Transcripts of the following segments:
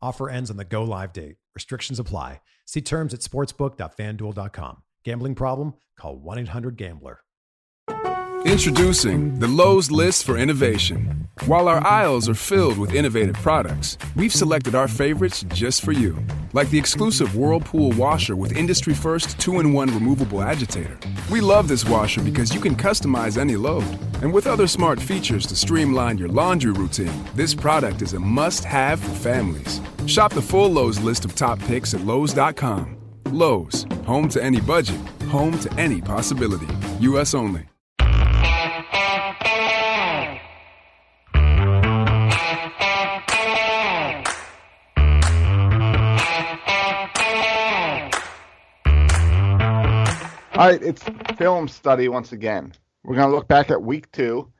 Offer ends on the go live date. Restrictions apply. See terms at sportsbook.fanduel.com. Gambling problem? Call 1 800 Gambler. Introducing the Lowe's List for Innovation. While our aisles are filled with innovative products, we've selected our favorites just for you. Like the exclusive Whirlpool washer with industry first 2 in 1 removable agitator. We love this washer because you can customize any load. And with other smart features to streamline your laundry routine, this product is a must have for families. Shop the full Lowe's list of top picks at Lowe's.com. Lowe's, home to any budget, home to any possibility. U.S. only. All right, it's film study once again. We're going to look back at week two,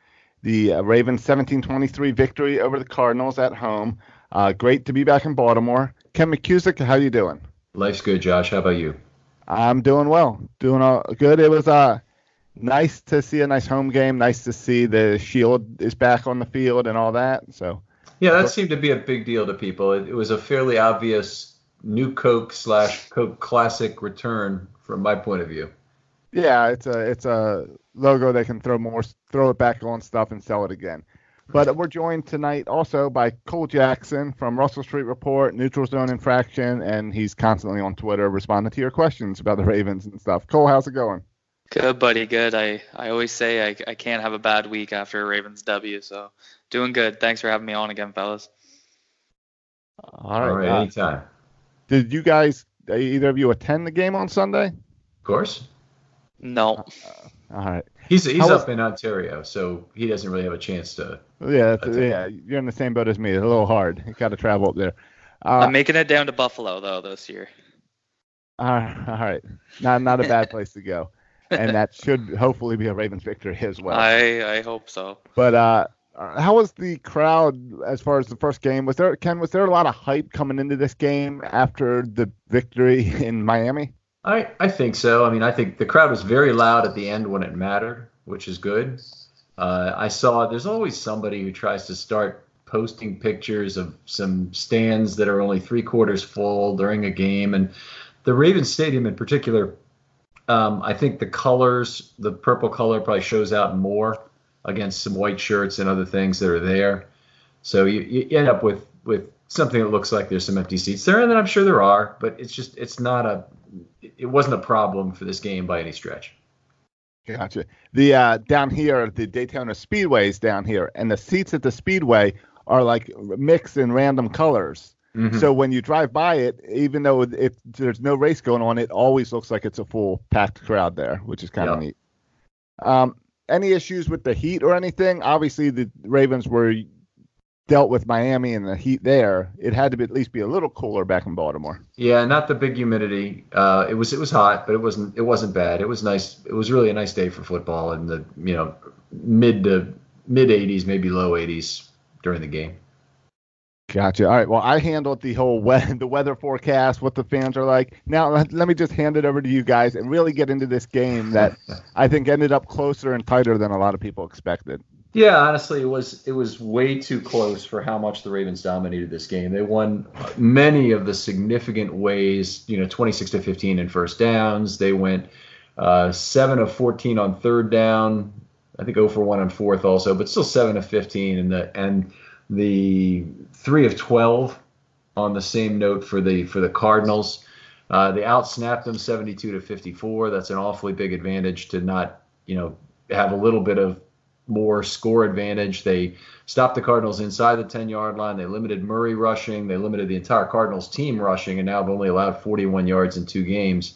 the uh, Ravens 17-23 victory over the Cardinals at home. Uh, great to be back in Baltimore. Ken McKusick, how you doing? Life's good, Josh. How about you? I'm doing well. Doing all good. It was uh, nice to see a nice home game. Nice to see the Shield is back on the field and all that. So yeah, that seemed to be a big deal to people. It, it was a fairly obvious new Coke slash Coke Classic return from my point of view. Yeah, it's a it's a logo they can throw more throw it back on stuff and sell it again. But we're joined tonight also by Cole Jackson from Russell Street Report, Neutral Zone Infraction, and he's constantly on Twitter responding to your questions about the Ravens and stuff. Cole, how's it going? Good, buddy. Good. I, I always say I, I can't have a bad week after a Ravens W, so doing good. Thanks for having me on again, fellas. All right. All right, anytime. did you guys, either of you, attend the game on Sunday? Of course. No. All right. He's he's How was- up in Ontario, so he doesn't really have a chance to. Yeah, Attend. yeah, you're in the same boat as me. It's a little hard. You got to travel up there. Uh, I'm making it down to Buffalo though this year. all right, all right. Not not a bad place to go, and that should hopefully be a Ravens victory as well. I I hope so. But uh, uh, how was the crowd as far as the first game? Was there Ken? Was there a lot of hype coming into this game after the victory in Miami? I I think so. I mean, I think the crowd was very loud at the end when it mattered, which is good. Uh, I saw there's always somebody who tries to start posting pictures of some stands that are only three quarters full during a game, and the Ravens Stadium in particular. Um, I think the colors, the purple color, probably shows out more against some white shirts and other things that are there. So you, you end up with with something that looks like there's some empty seats there, and then I'm sure there are, but it's just it's not a it wasn't a problem for this game by any stretch. Gotcha. The uh, down here, the Daytona Speedway is down here, and the seats at the Speedway are like mixed in random colors. Mm-hmm. So when you drive by it, even though if there's no race going on, it always looks like it's a full packed crowd there, which is kind of neat. Um, any issues with the heat or anything? Obviously, the Ravens were dealt with Miami and the heat there. It had to be, at least be a little cooler back in Baltimore. Yeah, not the big humidity. Uh, it was it was hot, but it wasn't it wasn't bad. It was nice. It was really a nice day for football in the you know mid to mid 80s, maybe low 80s during the game. Gotcha. All right. Well, I handled the whole we- the weather forecast, what the fans are like. Now, let, let me just hand it over to you guys and really get into this game that I think ended up closer and tighter than a lot of people expected. Yeah, honestly, it was it was way too close for how much the Ravens dominated this game. They won many of the significant ways. You know, 26 to 15 in first downs. They went uh, seven of 14 on third down. I think 0 for one on fourth also, but still seven of 15 and the and the three of 12 on the same note for the for the Cardinals. Uh, they outsnapped them 72 to 54. That's an awfully big advantage to not, you know, have a little bit of more score advantage. They stopped the Cardinals inside the 10 yard line. They limited Murray rushing. They limited the entire Cardinals team rushing, and now have only allowed 41 yards in two games.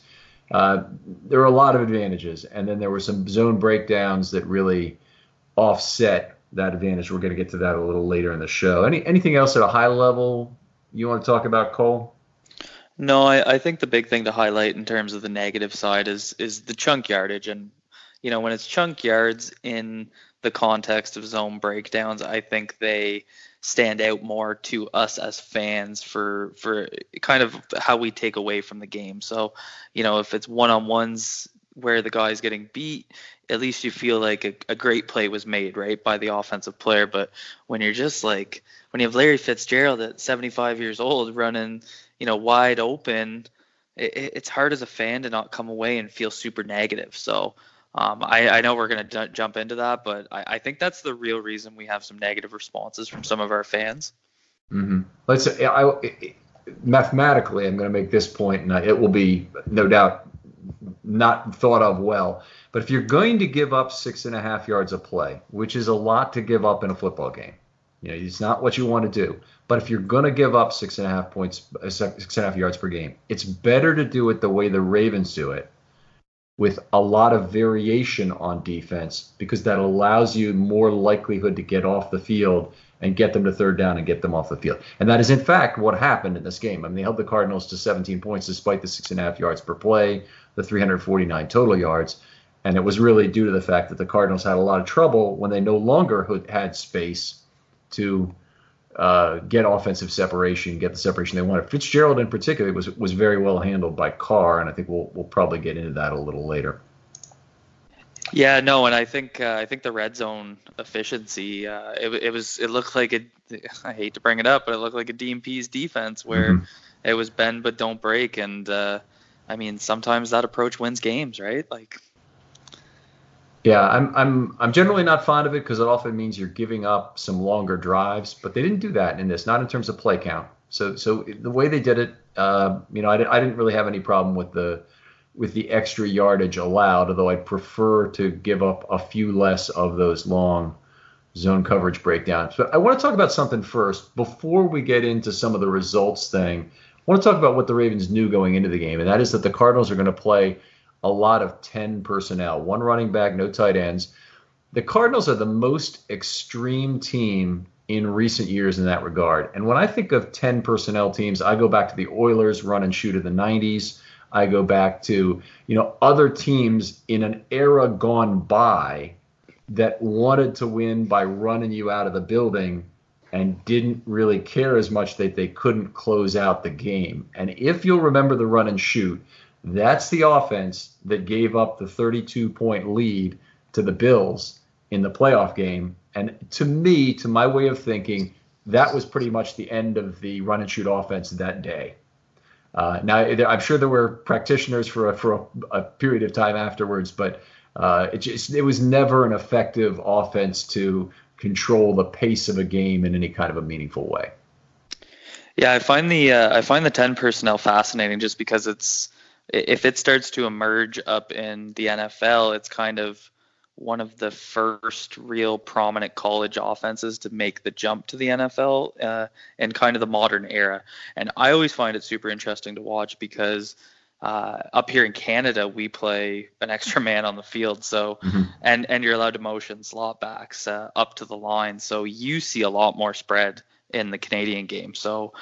Uh, there were a lot of advantages, and then there were some zone breakdowns that really offset that advantage. We're going to get to that a little later in the show. Any anything else at a high level you want to talk about, Cole? No, I, I think the big thing to highlight in terms of the negative side is is the chunk yardage, and you know when it's chunk yards in the context of zone breakdowns, I think they stand out more to us as fans for for kind of how we take away from the game. So, you know, if it's one on ones where the guy's getting beat, at least you feel like a, a great play was made, right, by the offensive player. But when you're just like when you have Larry Fitzgerald at 75 years old running, you know, wide open, it, it's hard as a fan to not come away and feel super negative. So um, I, I, know we're going to d- jump into that, but I, I, think that's the real reason we have some negative responses from some of our fans. Mm-hmm. Let's. I, I, mathematically, I'm going to make this point, and it will be no doubt not thought of well. But if you're going to give up six and a half yards of play, which is a lot to give up in a football game, you know, it's not what you want to do. But if you're going to give up six and a half points, uh, six and a half yards per game, it's better to do it the way the Ravens do it, with a lot of variation on defense because that allows you more likelihood to get off the field and get them to third down and get them off the field. And that is, in fact, what happened in this game. I mean, they held the Cardinals to 17 points despite the six and a half yards per play, the 349 total yards. And it was really due to the fact that the Cardinals had a lot of trouble when they no longer had space to uh, get offensive separation, get the separation they wanted. Fitzgerald, in particular, was was very well handled by Carr, and I think we'll we'll probably get into that a little later. Yeah, no, and I think uh, I think the red zone efficiency, uh, it, it was it looked like it. I hate to bring it up, but it looked like a Dean Pees defense where mm-hmm. it was bend but don't break, and uh, I mean sometimes that approach wins games, right? Like yeah, I'm I'm I'm generally not fond of it because it often means you're giving up some longer drives, but they didn't do that in this, not in terms of play count. So so the way they did it, uh, you know, I, I didn't really have any problem with the with the extra yardage allowed, although I'd prefer to give up a few less of those long zone coverage breakdowns. But I want to talk about something first before we get into some of the results thing. I want to talk about what the Ravens knew going into the game, and that is that the Cardinals are going to play a lot of 10 personnel, one running back, no tight ends. The Cardinals are the most extreme team in recent years in that regard. And when I think of 10 personnel teams, I go back to the Oilers run and shoot of the 90s. I go back to, you know, other teams in an era gone by that wanted to win by running you out of the building and didn't really care as much that they couldn't close out the game. And if you'll remember the run and shoot, that's the offense that gave up the 32 point lead to the Bills in the playoff game. And to me, to my way of thinking, that was pretty much the end of the run and shoot offense that day. Uh, now, I'm sure there were practitioners for a, for a, a period of time afterwards, but uh, it just it was never an effective offense to control the pace of a game in any kind of a meaningful way. Yeah, I find the uh, I find the ten personnel fascinating just because it's if it starts to emerge up in the NFL, it's kind of one of the first real prominent college offenses to make the jump to the NFL uh, in kind of the modern era. And I always find it super interesting to watch because uh, up here in Canada, we play an extra man on the field. So, mm-hmm. and and you're allowed to motion slot backs uh, up to the line. So you see a lot more spread in the Canadian game. So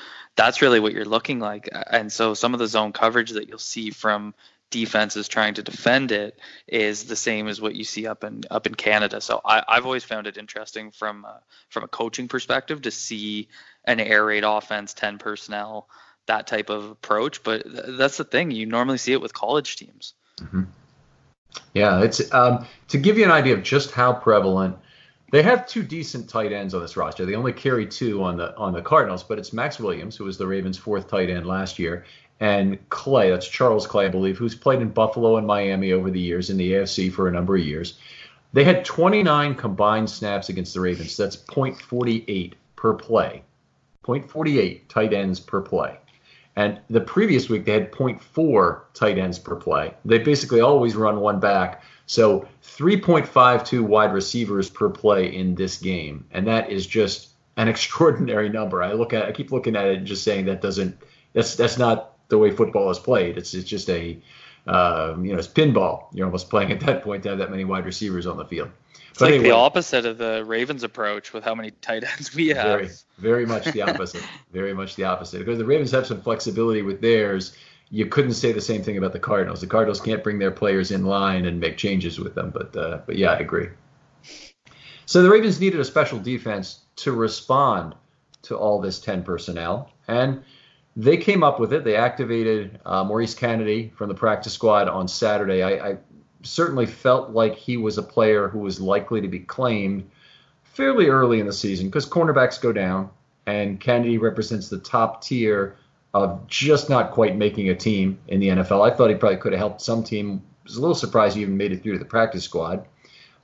that's really what you're looking like. And so some of the zone coverage that you'll see from defenses trying to defend it is the same as what you see up in up in Canada. So I, have always found it interesting from uh, from a coaching perspective to see an air raid offense, ten personnel, that type of approach. But th- that's the thing; you normally see it with college teams. Mm-hmm. Yeah, it's um, to give you an idea of just how prevalent. They have two decent tight ends on this roster. They only carry two on the on the Cardinals, but it's Max Williams, who was the Ravens' fourth tight end last year, and Clay, that's Charles Clay, I believe, who's played in Buffalo and Miami over the years in the AFC for a number of years. They had 29 combined snaps against the Ravens. That's 0.48 per play. 0.48 tight ends per play. And the previous week they had 0.4 tight ends per play. They basically always run one back. So 3.52 wide receivers per play in this game. And that is just an extraordinary number. I look at I keep looking at it and just saying that doesn't that's that's not the way football is played. It's it's just a um, you know it's pinball. You're almost playing at that point to have that many wide receivers on the field. It's but like anyway, the opposite of the Ravens approach with how many tight ends we have. Very, very much the opposite. very much the opposite. Because the Ravens have some flexibility with theirs. You couldn't say the same thing about the Cardinals. The Cardinals can't bring their players in line and make changes with them. But uh, but yeah, I agree. So the Ravens needed a special defense to respond to all this 10 personnel. And they came up with it. They activated uh, Maurice Kennedy from the practice squad on Saturday. I, I, certainly felt like he was a player who was likely to be claimed fairly early in the season because cornerbacks go down, and Kennedy represents the top tier of just not quite making a team in the NFL. I thought he probably could have helped some team. I was a little surprised he even made it through to the practice squad.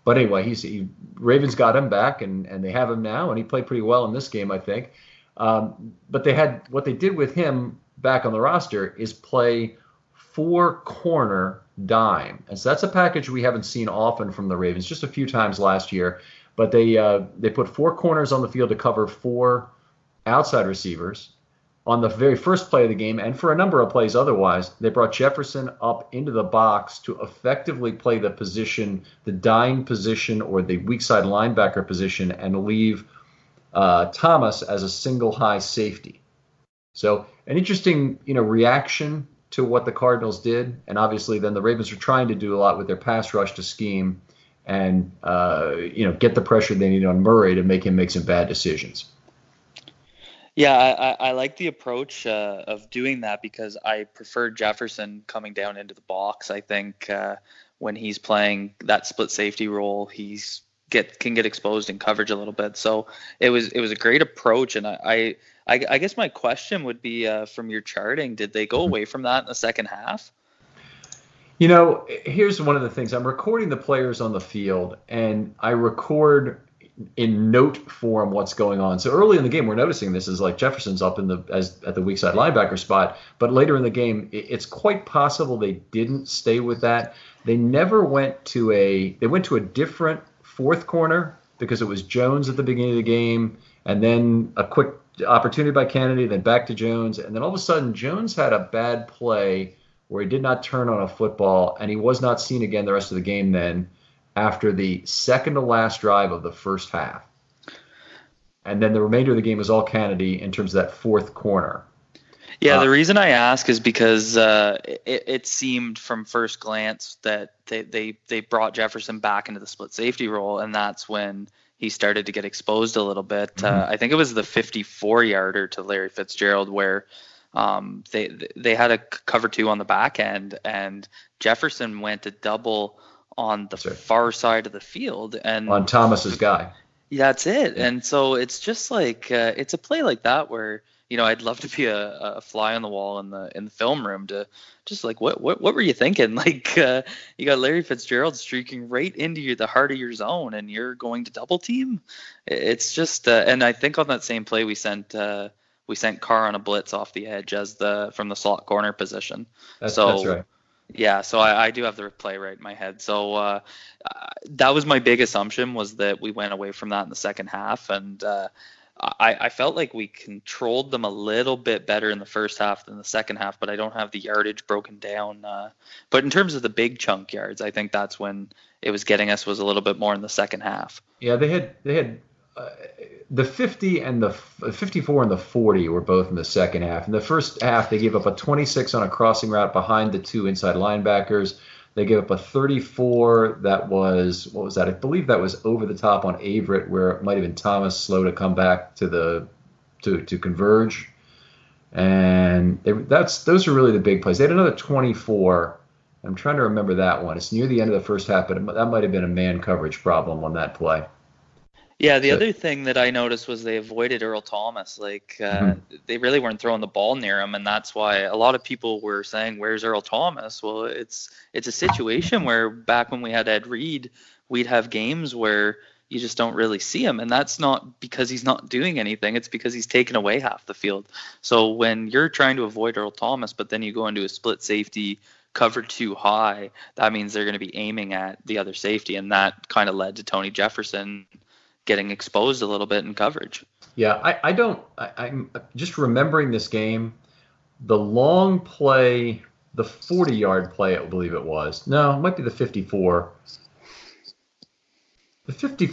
But anyway, he's he, Ravens got him back, and, and they have him now, and he played pretty well in this game, I think. Um, but they had what they did with him back on the roster is play four corner dime, and so that's a package we haven't seen often from the Ravens. Just a few times last year, but they uh, they put four corners on the field to cover four outside receivers. On the very first play of the game, and for a number of plays otherwise, they brought Jefferson up into the box to effectively play the position, the dime position, or the weak side linebacker position, and leave uh, Thomas as a single high safety. So an interesting, you know, reaction to what the Cardinals did, and obviously then the Ravens are trying to do a lot with their pass rush to scheme and uh, you know get the pressure they need on Murray to make him make some bad decisions. Yeah, I, I like the approach uh, of doing that because I prefer Jefferson coming down into the box. I think uh, when he's playing that split safety role, he's get can get exposed in coverage a little bit. So it was it was a great approach, and I I, I guess my question would be uh, from your charting, did they go mm-hmm. away from that in the second half? You know, here's one of the things. I'm recording the players on the field, and I record in note form what's going on. So early in the game, we're noticing this is like Jefferson's up in the as at the weak side linebacker spot, but later in the game, it's quite possible they didn't stay with that. They never went to a they went to a different fourth corner because it was Jones at the beginning of the game, and then a quick opportunity by Kennedy, then back to Jones, and then all of a sudden Jones had a bad play where he did not turn on a football, and he was not seen again the rest of the game. Then after the second to last drive of the first half, and then the remainder of the game was all Kennedy in terms of that fourth corner. Yeah, uh, the reason I ask is because uh, it, it, seemed from first glance that they, they they brought Jefferson back into the split safety role, and that's when he started to get exposed a little bit. Uh, mm-hmm. Uh, I think it was the 54 yarder to Larry Fitzgerald where um, they they had a cover two on the back end, and Jefferson went to double on the far side of the field and on Thomas's guy. That's it. Yeah. And so it's just like uh, it's a play like that where you know, I'd love to be a, a fly on the wall in the in the film room to just like what what what were you thinking? Like uh, you got Larry Fitzgerald streaking right into your, the heart of your zone, and you're going to double team. It's just, uh, and I think on that same play we sent uh, we sent Carr on a blitz off the edge as the from the slot corner position. That's, so, that's right. Yeah, so I, I do have the play right in my head. So uh, uh, that was my big assumption was that we went away from that in the second half, and uh, I, I felt like we controlled them a little bit better in the first half than the second half, but I don't have the yardage broken down. Uh, but in terms of the big chunk yards, I think that's when it was getting us was a little bit more in the second half. Yeah, they had they had uh, the 50 and the 54 and the 40 were both in the second half. In the first half, they gave up a 26 on a crossing route behind the two inside linebackers. They gave up a 34 that was what was that? I believe that was over the top on Averett, where it might have been Thomas slow to come back to the to to converge, and they, that's those are really the big plays. They had another 24. I'm trying to remember that one. It's near the end of the first half, but that might have been a man coverage problem on that play. Yeah, the other thing that I noticed was they avoided Earl Thomas. Like uh, mm-hmm. they really weren't throwing the ball near him, and that's why a lot of people were saying, "Where's Earl Thomas?" Well, it's it's a situation where back when we had Ed Reed, we'd have games where you just don't really see him, and that's not because he's not doing anything. It's because he's taken away half the field. So when you're trying to avoid Earl Thomas, but then you go into a split safety covered too high, that means they're going to be aiming at the other safety, and that kind of led to Tony Jefferson getting exposed a little bit in coverage. Yeah, I, I don't. I, am just remembering this game. The long play, the 40 yard play, I believe it was. No, it might be the 54. The 50,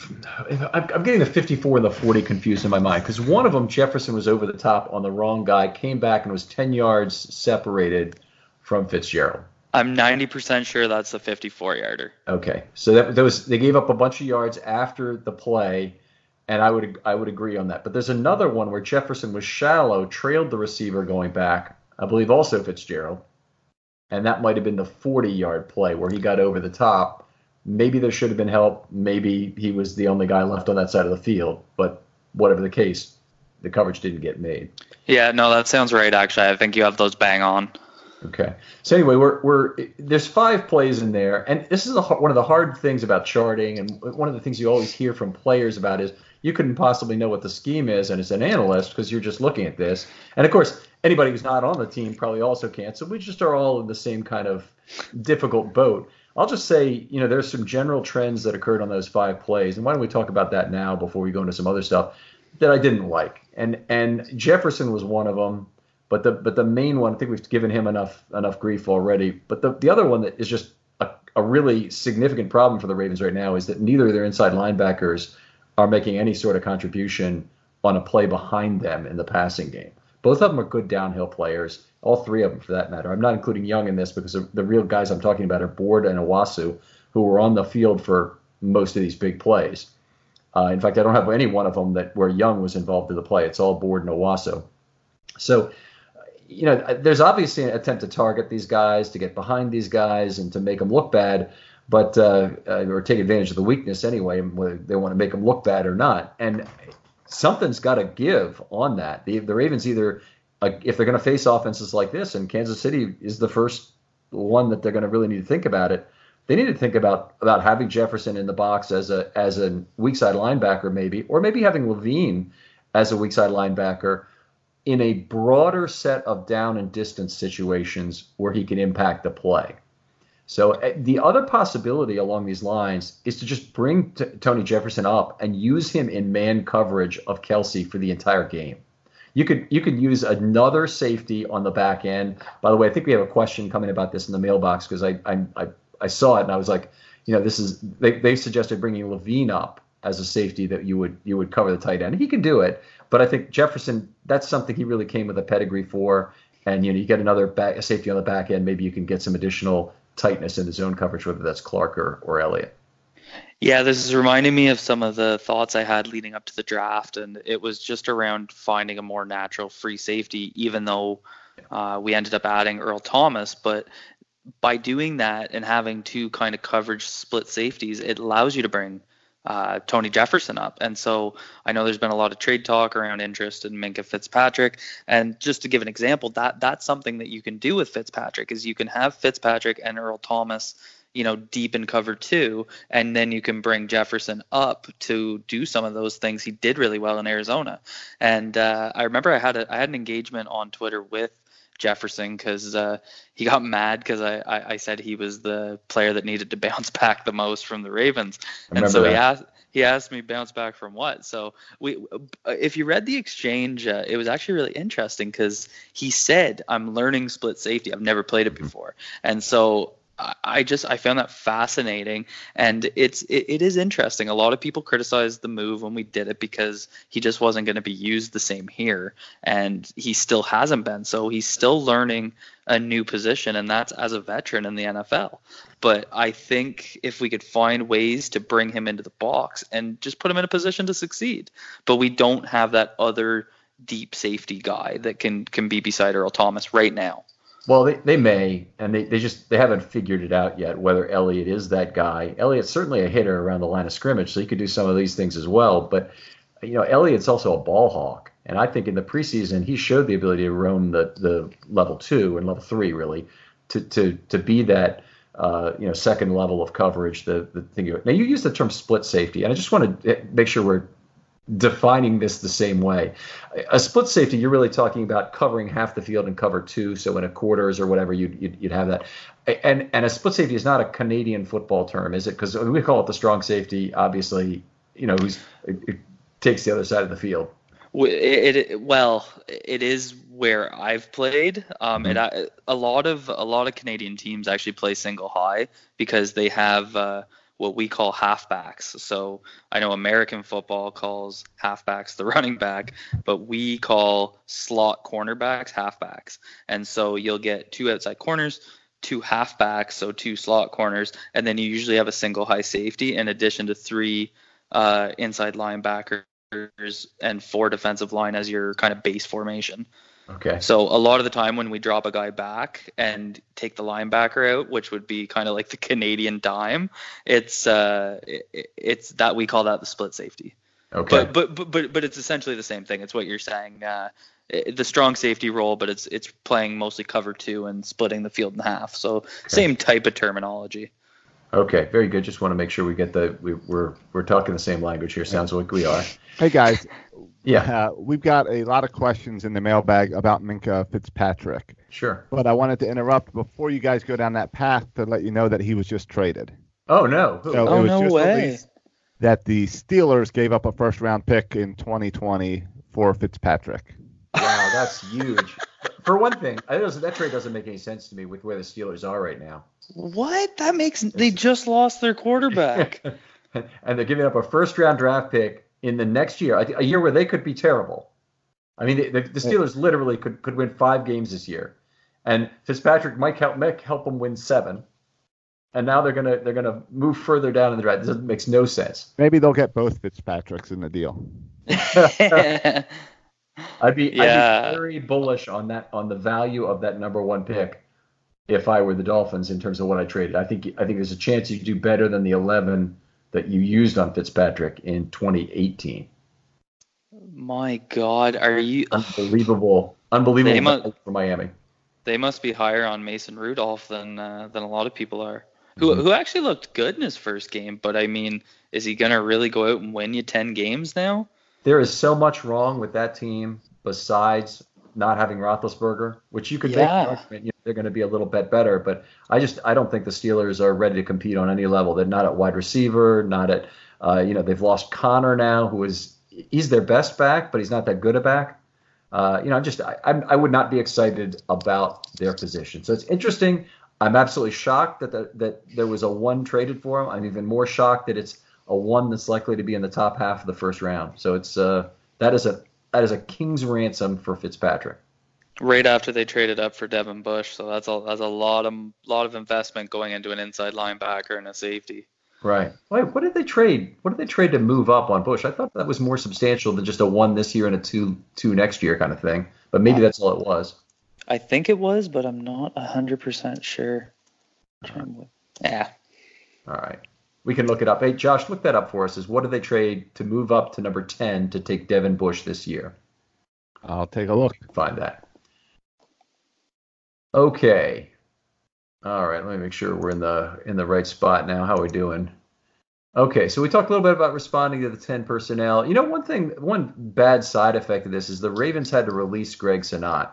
I'm getting the 54 and the 40 confused in my mind because one of them, Jefferson, was over the top on the wrong guy, came back and was 10 yards separated from Fitzgerald. I'm 90% sure that's the 54 yarder. Okay, so that those they gave up a bunch of yards after the play, and I would I would agree on that. But there's another one where Jefferson was shallow, trailed the receiver going back. I believe also Fitzgerald, and that might have been the 40 yard play where he got over the top. Maybe there should have been help. Maybe he was the only guy left on that side of the field. But whatever the case, the coverage didn't get made. Yeah, no, that sounds right. Actually, I think you have those bang on. Okay. So anyway, we're we're there's five plays in there, and this is a, one of the hard things about charting, and one of the things you always hear from players about is you couldn't possibly know what the scheme is, and as an analyst, because you're just looking at this, and of course anybody who's not on the team probably also can't. So we just are all in the same kind of difficult boat. I'll just say, you know, there's some general trends that occurred on those five plays, and why don't we talk about that now before we go into some other stuff that I didn't like, and and Jefferson was one of them. But the but the main one, I think we've given him enough enough grief already. But the the other one that is just a, a really significant problem for the Ravens right now is that neither of their inside linebackers are making any sort of contribution on a play behind them in the passing game. Both of them are good downhill players. All three of them, for that matter. I'm not including Young in this because the, real guys I'm talking about are Board and Onwuasor, who were on the field for most of these big plays. Uh, in fact, I don't have any one of them that where Young was involved in the play. It's all Board and Onwuasor. So you know, there's obviously an attempt to target these guys, to get behind these guys, and to make them look bad, but uh, uh, or take advantage of the weakness anyway, whether they want to make them look bad or not. And something's got to give on that. The, the Ravens either, if they're going to face offenses like this, and Kansas City is the first one that they're going to really need to think about it. They need to think about about having Jefferson in the box as a as a weak side linebacker, maybe, or maybe having Levine as a weak side linebacker in a broader set of down and distance situations where he can impact the play. So uh, the other possibility along these lines is to just bring t- Tony Jefferson up and use him in man coverage of Kelce for the entire game. You could you could use another safety on the back end. By the way, I think we have a question coming about this in the mailbox because I, I I I saw it and I was like, you know, this is they they suggested bringing Levine up as a safety that you would you would cover the tight end. He can do it, but I think Jefferson, that's something he really came with a pedigree for. And you know, you get another back, safety on the back end. Maybe you can get some additional tightness in the zone coverage, whether that's Clark or, or Elliott. Yeah, this is reminding me of some of the thoughts I had leading up to the draft, and it was just around finding a more natural free safety, even though uh, we ended up adding Earl Thomas. But by doing that and having two kind of coverage split safeties, it allows you to bring uh, Tony Jefferson up. And so I know there's been a lot of trade talk around interest in Minkah Fitzpatrick. And just to give an example, that that's something that you can do with Fitzpatrick is you can have Fitzpatrick and Earl Thomas, you know, deep in cover two, and then you can bring Jefferson up to do some of those things. He did really well in Arizona. And uh, I remember I had a I had an engagement on Twitter with Jefferson because uh, he got mad because I, I, I said he was the player that needed to bounce back the most from the Ravens, and so that. he asked he asked me bounce back from what. So we, if you read the exchange, uh, it was actually really interesting because he said, "I'm learning split safety. I've never played it before," and so I just I found that fascinating, and it's it, it is interesting. A lot of people criticized the move when we did it because he just wasn't going to be used the same here, and he still hasn't been. So he's still learning a new position, and that's as a veteran in the NFL. But I think if we could find ways to bring him into the box and just put him in a position to succeed, but we don't have that other deep safety guy that can can be beside Earl Thomas right now. Well, they, they may, and they, they just they haven't figured it out yet whether Elliott is that guy. Elliott's certainly a hitter around the line of scrimmage, so he could do some of these things as well. But you know, Elliott's also a ball hawk, and I think in the preseason he showed the ability to roam the the level two and level three really to to to be that uh, you know second level of coverage. The the thing you, now you use the term split safety, and I just want to make sure we're defining this the same way. A split safety, you're really talking about covering half the field and cover two, so in a quarters or whatever, you'd, you'd, you'd have that. And and a split safety is not a Canadian football term, is it? Because we call it the strong safety. Obviously, you know, who's it, it takes the other side of the field. It, it, well, it is where I've played. Um, mm-hmm. and a lot of a lot of Canadian teams actually play single high because they have. Uh, what we call halfbacks. So I know American football calls halfbacks the running back, but we call slot cornerbacks halfbacks. And so you'll get two outside corners, two halfbacks, so two slot corners, and then you usually have a single high safety in addition to three uh, inside linebackers and four defensive line as your kind of base formation. Okay. So a lot of the time when we drop a guy back and take the linebacker out, which would be kind of like the Canadian dime, it's uh it, it's that we call that the split safety. Okay. But but but but it's essentially the same thing. It's what you're saying. Uh, the strong safety role, but it's it's playing mostly cover two and splitting the field in half. So okay. same type of terminology. Okay, very good. Just want to make sure we get the we, we're we're talking the same language here. Sounds like we are. Hey guys, yeah, uh, we've got a lot of questions in the mailbag about Minkah Fitzpatrick. Sure. But I wanted to interrupt before you guys go down that path to let you know that he was just traded. Oh no! So oh no way! That the Steelers gave up a first round pick in 2020 for Fitzpatrick. Wow, that's huge. For one thing, I that trade doesn't make any sense to me with where the Steelers are right now. What? That makes they just lost their quarterback. and they're giving up a first round draft pick in the next year, a year where they could be terrible. I mean, the, the Steelers literally could, could win five games this year, and Fitzpatrick might help might help them win seven. And now they're gonna they're gonna move further down in the draft. This makes no sense. Maybe they'll get both Fitzpatricks in the deal. I'd be, yeah. I'd be very bullish on that on the value of that number one pick if I were the Dolphins in terms of what I traded. I think I think there's a chance you do better than the 11 that you used on Fitzpatrick in 2018. My God, are you unbelievable? Unbelievable must, for Miami. They must be higher on Mason Rudolph than uh, than a lot of people are. Who mm-hmm. who actually looked good in his first game, but I mean, is he gonna really go out and win you 10 games now? There is so much wrong with that team besides not having Roethlisberger, which you could yeah. make they're going to be a little bit better. But I just I don't think the Steelers are ready to compete on any level. They're not at wide receiver, not at uh, you know they've lost Conner now, who is he's their best back, but he's not that good a back. Uh, you know, just I, I would not be excited about their position. So it's interesting. I'm absolutely shocked that the, that there was a one traded for him. I'm even more shocked that it's a one that's likely to be in the top half of the first round. So it's uh, that is a that is a king's ransom for Fitzpatrick right after they traded up for Devin Bush. So that's a that's a lot of lot of investment going into an inside linebacker and a safety. Right. Wait, what did they trade? What did they trade to move up on Bush? I thought that was more substantial than just a one this year and a two two next year kind of thing. But maybe that's all it was. I think it was, but I'm not hundred percent sure. Yeah. All right. We can look it up. Hey, Josh, look that up for us. Is what do they trade to move up to number ten to take Devin Bush this year? I'll take a look. Find that. Okay. All right, let me make sure we're in the in the right spot now. How are we doing? Okay, so we talked a little bit about responding to the 10 personnel. You know, one thing, one bad side effect of this is the Ravens had to release Greg Senat.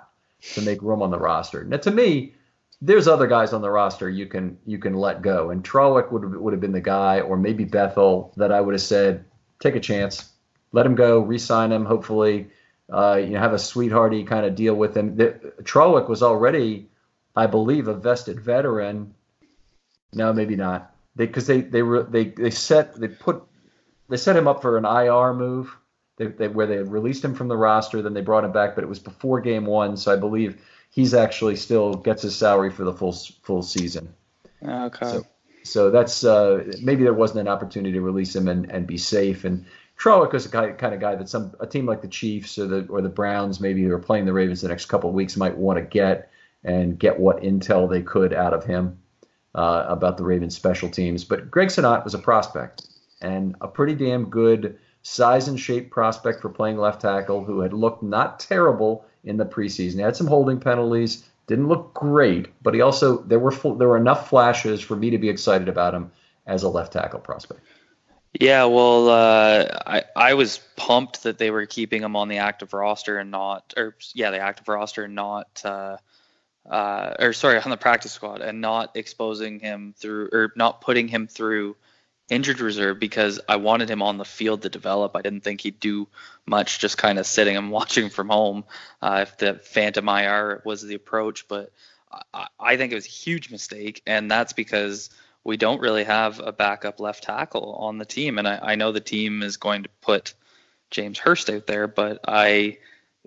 to make room on the roster. Now, to me, there's other guys on the roster you can you can let go, and Trawick would would have been the guy, or maybe Bethel that I would have said, take a chance, let him go, re-sign him, hopefully, uh, you know, have a sweethearty kind of deal with him. The, Trawick was already, I believe, a vested veteran. No, maybe not. Because they they were they they set they put they set him up for an IR move. They, they, where they released him from the roster, then they brought him back, but it was before game one, so I believe he's actually still gets his salary for the full full season. Okay. So, so that's uh, maybe there wasn't an opportunity to release him and, and be safe. And Trawick was the kind, kind of guy that some a team like the Chiefs or the or the Browns maybe who are playing the Ravens the next couple of weeks might want to get and get what intel they could out of him uh, about the Ravens special teams. But Greg Senat was a prospect and a pretty damn good size and shape prospect for playing left tackle who had looked not terrible in the preseason. He had some holding penalties, didn't look great, but he also there were there were enough flashes for me to be excited about him as a left tackle prospect. Yeah, well, uh, I I was pumped that they were keeping him on the active roster and not, or yeah, the active roster and not, uh, uh, or sorry, on the practice squad and not exposing him through or not putting him through injured reserve because I wanted him on the field to develop. I didn't think he'd do much just kind of sitting and watching from home uh, if the Phantom IR was the approach. But I, I think it was a huge mistake, and that's because we don't really have a backup left tackle on the team. And I, I know the team is going to put James Hurst out there, but I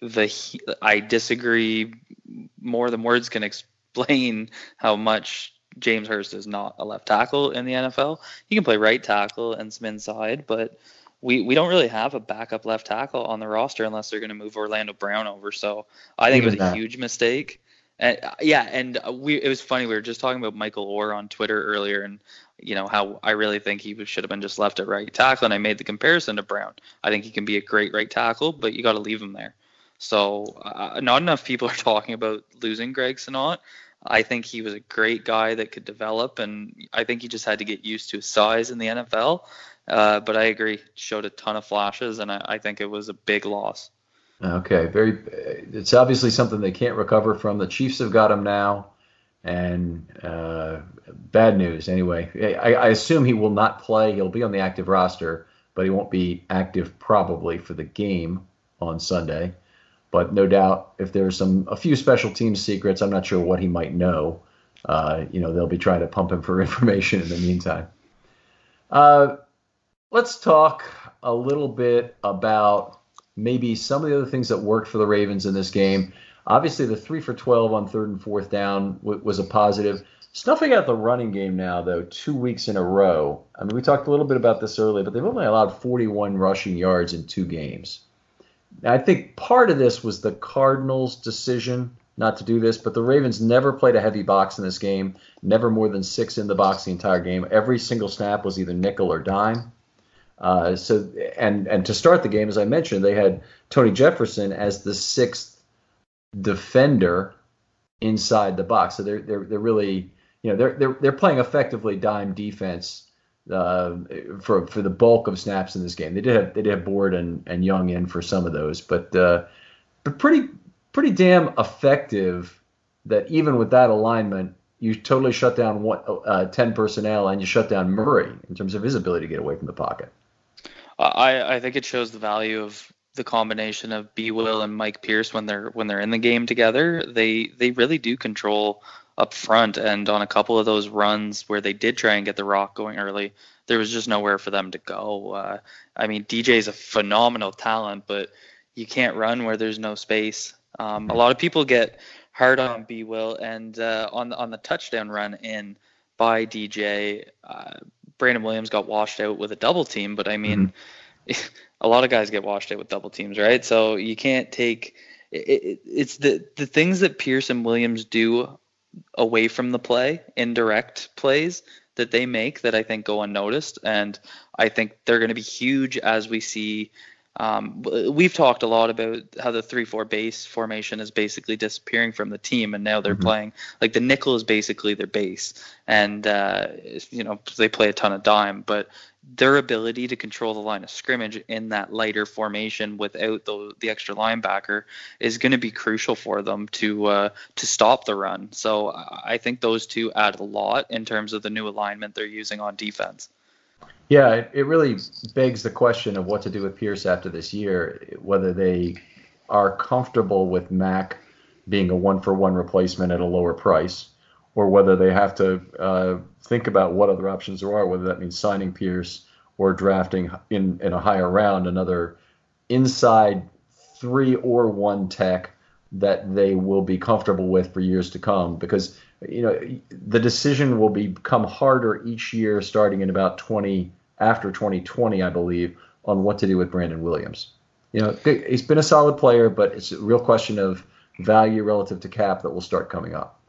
the I disagree more than words can explain how much James Hurst is not a left tackle in the NFL. He can play right tackle and some inside, but we, we don't really have a backup left tackle on the roster unless they're going to move Orlando Brown over. So I think Even it was that. a huge mistake. And yeah, and we it was funny. We were just talking about Michael Oher on Twitter earlier, and you know how I really think he should have been just left at right tackle. And I made the comparison to Brown. I think he can be a great right tackle, but you got to leave him there. So uh, not enough people are talking about losing Greg Senat. I think he was a great guy that could develop, and I think he just had to get used to his size in the NFL. Uh, but I agree, showed a ton of flashes, and I, I, think it was a big loss. Okay, very. It's obviously something they can't recover from. The Chiefs have got him now, and uh, bad news. Anyway, I, I assume he will not play. He'll be on the active roster, but he won't be active probably for the game on Sunday. But no doubt, if there's some a few special team secrets, I'm not sure what he might know. Uh, you know, they'll be trying to pump him for information in the meantime. Uh, let's talk a little bit about maybe some of the other things that worked for the Ravens in this game. Obviously, the three for 12 on third and fourth down w- was a positive. Snuffing out the running game now, though, two weeks in a row. I mean, we talked a little bit about this earlier, but they've only allowed 41 rushing yards in two games. I think part of this was the Cardinals' decision not to do this, but the Ravens never played a heavy box in this game, never more than six in the box the entire game. Every single snap was either nickel or dime. Uh, so and and to start the game, as I mentioned, they had Tony Jefferson as the sixth defender inside the box. So they're they're they're really you know they're they're they're playing effectively dime defense uh, for for the bulk of snaps in this game. They did have they did have Board and, and Young in for some of those, but uh, but pretty pretty damn effective. That even with that alignment, you totally shut down one, uh, ten personnel and you shut down Murray in terms of his ability to get away from the pocket. I I think it shows the value of the combination of B Will and Mike Pierce when they're when they're in the game together. They they really do control up front. And on a couple of those runs where they did try and get the rock going early, there was just nowhere for them to go. Uh, I mean, DJ is a phenomenal talent, but you can't run where there's no space. Um, a lot of people get hard on B Will, and uh, on the, on the touchdown run in by DJ, uh, Brandon Williams got washed out with a double team. But I mean, mm-hmm. a lot of guys get washed out with double teams, right? So you can't take it, it, it's the the things that Pierce and Williams do away from the play, indirect plays that they make that I think go unnoticed. And I think they're going to be huge as we see Um, we've talked a lot about how the three-four base formation is basically disappearing from the team, and now they're mm-hmm. playing like the nickel is basically their base, and uh, you know they play a ton of dime, but their ability to control the line of scrimmage in that lighter formation without the, the extra linebacker is going to be crucial for them to uh, to stop the run. So I think those two add a lot in terms of the new alignment they're using on defense. Yeah, it, it really begs the question of what to do with Pierce after this year, whether they are comfortable with Mack being a one for one replacement at a lower price, or whether they have to uh, think about what other options there are, whether that means signing Pierce or drafting in, in a higher round another inside three or one tech that they will be comfortable with for years to come. Because you know, the decision will become harder each year starting in about 20 after 2020, I believe, on what to do with Brandon Williams. You know, he's been a solid player, but it's a real question of value relative to cap that will start coming up.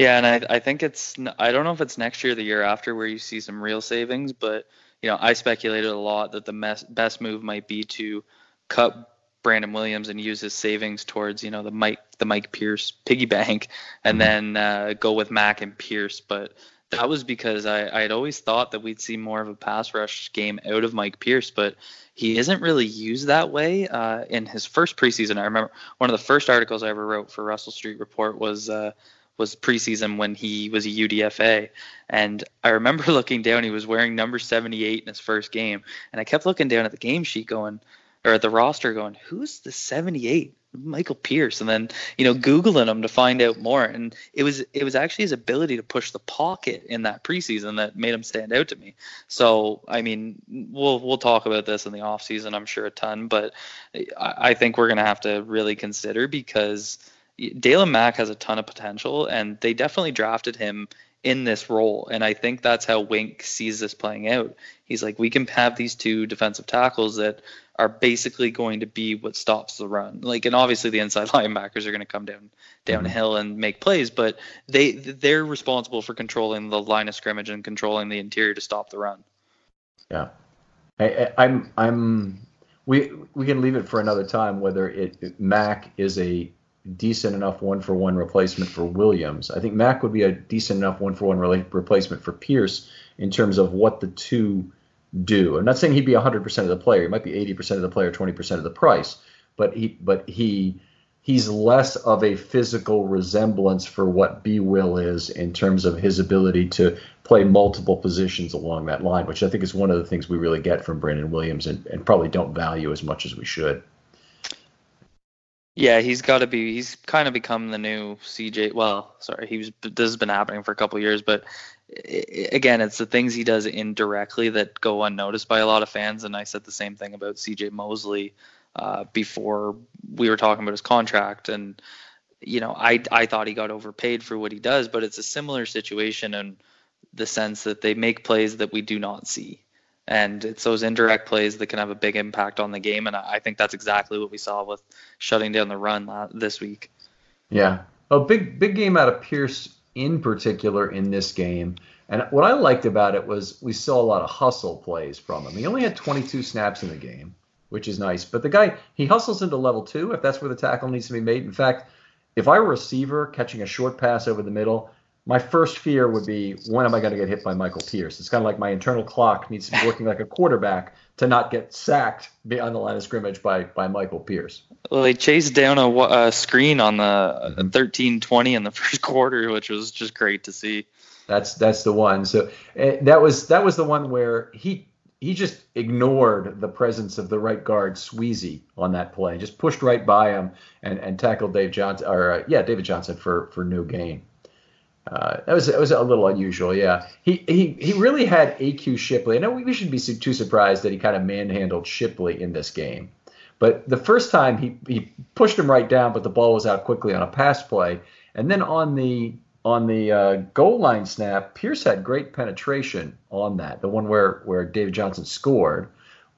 Yeah, and I, I think it's I don't know if it's next year or the year after where you see some real savings, but you know I speculated a lot that the best move might be to cut Brandon Williams and use his savings towards you know the Mike the Mike Pierce piggy bank, and mm-hmm. then uh, go with Mack and Pierce. But that was because I I had always thought that we'd see more of a pass rush game out of Mike Pierce, but he isn't really used that way. Uh, in his first preseason, I remember one of the first articles I ever wrote for Russell Street Report was. Uh, was preseason when he was a UDFA. And I remember looking down, he was wearing number 78 in his first game. And I kept looking down at the game sheet going, or at the roster going, who's the 78? Michael Pierce, and then you know googling him to find out more, and it was it was actually his ability to push the pocket in that preseason that made him stand out to me. So I mean, we'll we'll talk about this in the off season, I'm sure a ton, but I, I think we're gonna have to really consider because Daylon Mack has a ton of potential, and they definitely drafted him in this role. And I think that's how Wink sees this playing out. He's like, we can have these two defensive tackles that are basically going to be what stops the run. Like, and obviously the inside linebackers are going to come down downhill and make plays, but they they're responsible for controlling the line of scrimmage and controlling the interior to stop the run. Yeah, I, I'm I'm we we can leave it for another time whether it, Mack is a decent enough one for one replacement for Williams. I think Mack would be a decent enough one for one replacement for Pierce in terms of what the two do. I'm not saying he'd be 100% of the player. He might be 80% of the player, 20% of the price, but he but he he's less of a physical resemblance for what B Will is in terms of his ability to play multiple positions along that line, which I think is one of the things we really get from Brandon Williams and, and probably don't value as much as we should. Yeah, he's got to be. He's kind of become the new CJ. Well, sorry, he was. This has been happening for a couple years, but again, it's the things he does indirectly that go unnoticed by a lot of fans. And I said the same thing about CJ Mosley uh, before we were talking about his contract. And you know, I I thought he got overpaid for what he does, but it's a similar situation in the sense that they make plays that we do not see. And it's those indirect plays that can have a big impact on the game. And I think that's exactly what we saw with shutting down the run this week. Yeah. A big, big game out of Pierce in particular in this game. And what I liked about it was we saw a lot of hustle plays from him. He only had 22 snaps in the game, which is nice. But the guy, he hustles into level two if that's where the tackle needs to be made. In fact, if I were a receiver catching a short pass over the middle, my first fear would be when am I going to get hit by Michael Pierce? It's kind of like my internal clock needs to be working like a quarterback to not get sacked beyond the line of scrimmage by by Michael Pierce. Well, they chased down a, a screen on the mm-hmm. 13-20 in the first quarter, which was just great to see. That's that's the one. So uh, that was that was the one where he he just ignored the presence of the right guard Sweezy on that play, just pushed right by him and, and tackled Dave Johnson or uh, yeah David Johnson for for no gain. Uh, that was that was a little unusual, yeah. He he he really had AQ Shipley. I know we shouldn't be too surprised that he kind of manhandled Shipley in this game, but the first time he he pushed him right down, but the ball was out quickly on a pass play, and then on the on the uh, goal line snap, Pierce had great penetration on that, the one where where David Johnson scored.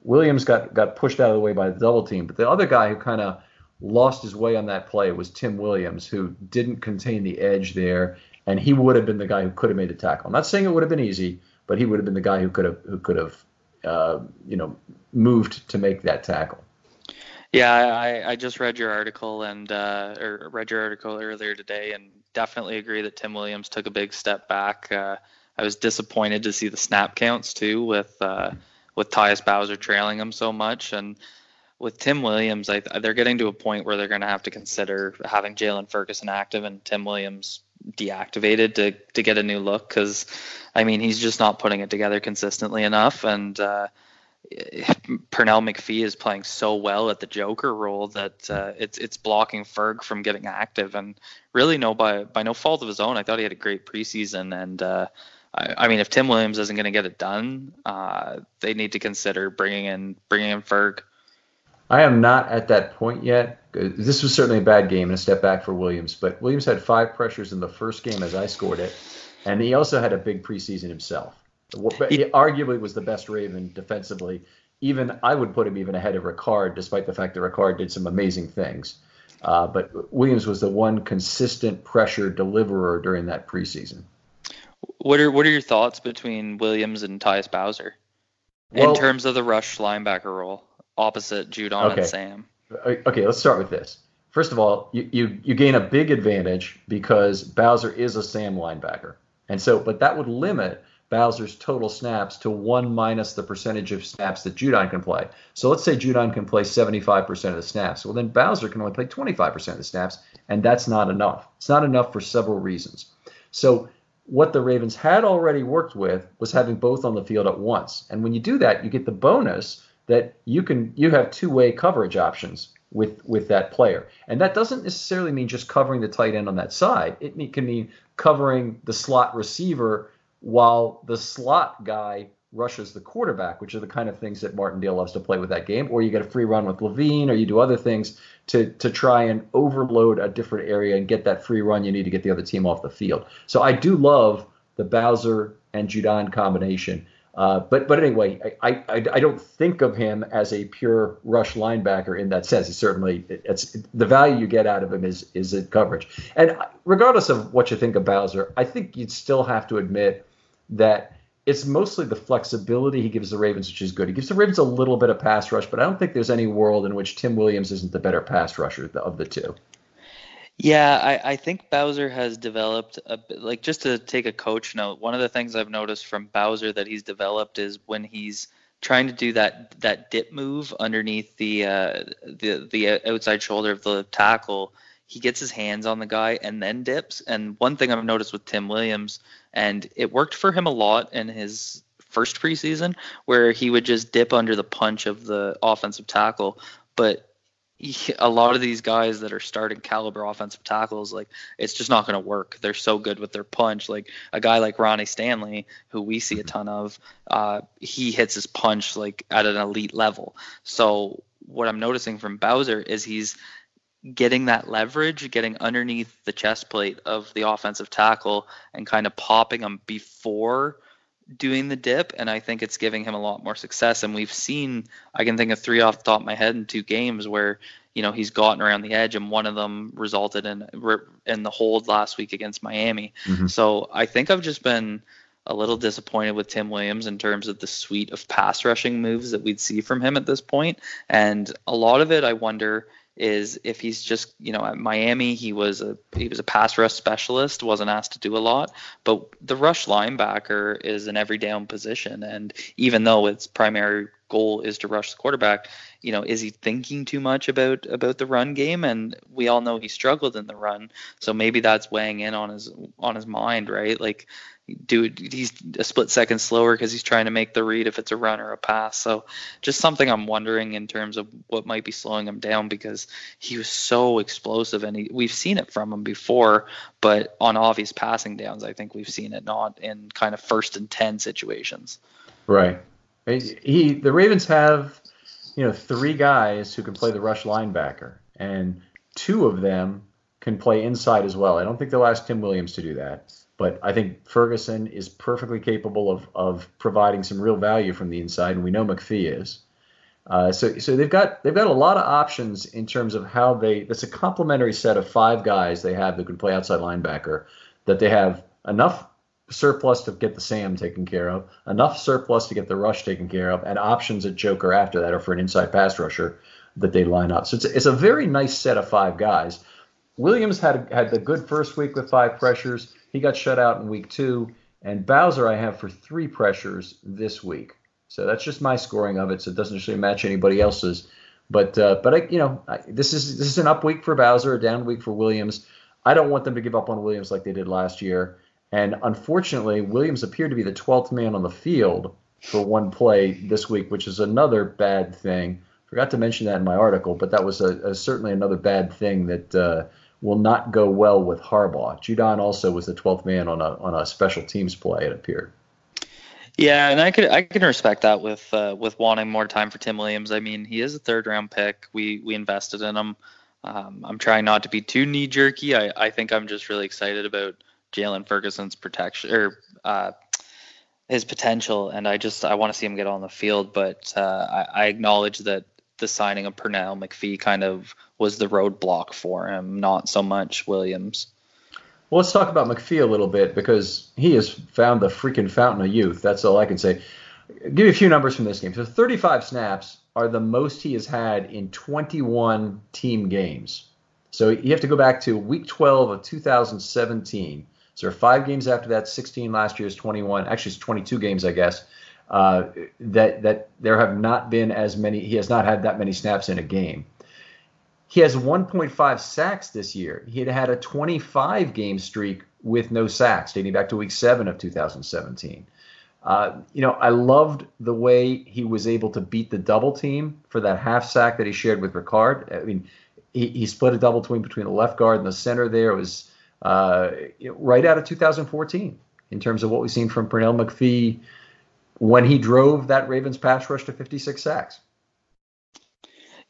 Williams got got pushed out of the way by the double team, but the other guy who kind of lost his way on that play was Tim Williams, who didn't contain the edge there and he would have been the guy who could have made the tackle. I'm not saying it would have been easy, but he would have been the guy who could have who could have uh, you know moved to make that tackle. Yeah, I, I just read your article and uh, or read your article earlier today, and definitely agree that Tim Williams took a big step back. Uh, I was disappointed to see the snap counts too, with uh, with Tyus Bowser trailing him so much, and with Tim Williams, I, they're getting to a point where they're going to have to consider having Jaylon Ferguson active and Tim Williams deactivated to to get a new look because, I mean, he's just not putting it together consistently enough, and uh, Pernell McPhee is playing so well at the Joker role that uh, it's it's blocking Ferg from getting active, and really no by by no fault of his own. I thought he had a great preseason, and uh, I, I, mean if Tim Williams isn't going to get it done, uh, they need to consider bringing in bringing in Ferg. I am not at that point yet. This was certainly a bad game and a step back for Williams, but Williams had five pressures in the first game as I scored it, and he also had a big preseason himself. He arguably was the best Raven defensively. Even I would put him even ahead of Ricard, despite the fact that Ricard did some amazing things. Uh, but Williams was the one consistent pressure deliverer during that preseason. What are what are your thoughts between Williams and Tyus Bowser well, in terms of the rush linebacker role opposite Judon okay. and Sam? Okay, let's start with this. First of all, you, you you gain a big advantage because Bowser is a Sam linebacker, and so but that would limit Bowser's total snaps to one minus the percentage of snaps that Judon can play. So let's say Judon can play 75% of the snaps. Well, then Bowser can only play 25% of the snaps, and that's not enough. It's not enough for several reasons. So what the Ravens had already worked with was having both on the field at once. And when you do that, you get the bonus that you can you have two-way coverage options with with that player. And that doesn't necessarily mean just covering the tight end on that side. It can mean covering the slot receiver while the slot guy rushes the quarterback, which are the kind of things that Martindale loves to play with that game. Or you get a free run with Levine, or you do other things to to try and overload a different area and get that free run you need to get the other team off the field. So I do love the Bowser and Judon combination. Uh, but but anyway, I, I I don't think of him as a pure rush linebacker in that sense. He certainly it's the value you get out of him is is in coverage. And regardless of what you think of Bowser, I think you'd still have to admit that it's mostly the flexibility he gives the Ravens, which is good. He gives the Ravens a little bit of pass rush, but I don't think there's any world in which Tim Williams isn't the better pass rusher of the two. Yeah, I, I think Bowser has developed a like just to take a coach note. One of the things I've noticed from Bowser that he's developed is when he's trying to do that that dip move underneath the uh, the the outside shoulder of the tackle he gets his hands on the guy and then dips. And one thing I've noticed with Tim Williams, and it worked for him a lot in his first preseason, where he would just dip under the punch of the offensive tackle. But a lot of these guys that are starting caliber offensive tackles, like it's just not going to work. They're so good with their punch. Like a guy like Ronnie Stanley, who we see a ton of, uh, he hits his punch like at an elite level. So what I'm noticing from Bowser is he's getting that leverage, getting underneath the chest plate of the offensive tackle and kind of popping them before doing the dip. And I think it's giving him a lot more success. And we've seen, I can think of three off the top of my head in two games where, you know, he's gotten around the edge and one of them resulted in, in the hold last week against Miami. Mm-hmm. So I think I've just been a little disappointed with Tim Williams in terms of the suite of pass rushing moves that we'd see from him at this point. And a lot of it, I wonder, is if he's just you know at Miami he was a he was a pass rush specialist wasn't asked to do a lot but the rush linebacker is an every down position. And even though its primary goal is to rush the quarterback you know is he thinking too much about about the run game? And we all know he struggled in the run so maybe that's weighing in on his on his mind right? Like do he's a split second slower because he's trying to make the read if it's a run or a pass. So just something I'm wondering in terms of what might be slowing him down because he was so explosive and he, we've seen it from him before, but on obvious passing downs, I think we've seen it not in kind of first and ten situations. Right. He the Ravens have you know three guys who can play the rush linebacker and two of them can play inside as well. I don't think they'll ask Tim Williams to do that. But I think Ferguson is perfectly capable of, of providing some real value from the inside, and we know McPhee is. Uh, so so they've got they've got a lot of options in terms of how they. That's a complementary set of five guys they have that can play outside linebacker. That they have enough surplus to get the Sam taken care of, enough surplus to get the rush taken care of, and options at Joker after that, or for an inside pass rusher. that they line up. So it's, it's a very nice set of five guys. Williams had had the good first week with five pressures. He got shut out in week two, and Bowser I have for three pressures this week. So that's just my scoring of it. So it doesn't necessarily match anybody else's. But uh, but I you know I, this is this is an up week for Bowser, a down week for Williams. I don't want them to give up on Williams like they did last year. And unfortunately, Williams appeared to be the 12th man on the field for one play this week, which is another bad thing. Forgot to mention that in my article, but that was a, a certainly another bad thing that uh, will not go well with Harbaugh. Judon also was the 12th man on a on a special teams play. It appeared. Yeah, and I could I can respect that with uh, with wanting more time for Tim Williams. I mean, he is a third round pick. We we invested in him. Um, I'm trying not to be too knee jerky. I, I think I'm just really excited about Jaylon Ferguson's protection or uh, his potential, and I just I want to see him get on the field. But uh, I, I, acknowledge that the signing of Pernell McPhee kind of was the roadblock for him, not so much Williams. Well, let's talk about McPhee a little bit because he has found the freaking fountain of youth. That's all I can say. Give you a few numbers from this game. So 35 snaps are the most he has had in 21 team games. So you have to go back to week 12 of 2017 so five games after that, 16 last year's 21. Actually, it's 22 games, I guess. Uh, that that there have not been as many. He has not had that many snaps in a game. He has 1.5 sacks this year. He had had a 25 game streak with no sacks dating back to week seven of 2017. Uh, you know, I loved the way he was able to beat the double team for that half sack that he shared with Ricard. I mean, he, he split a double team between the left guard and the center there. It was uh, right out of 2014 in terms of what we've seen from Pernell McPhee when he drove that Ravens pass rush to 56 sacks.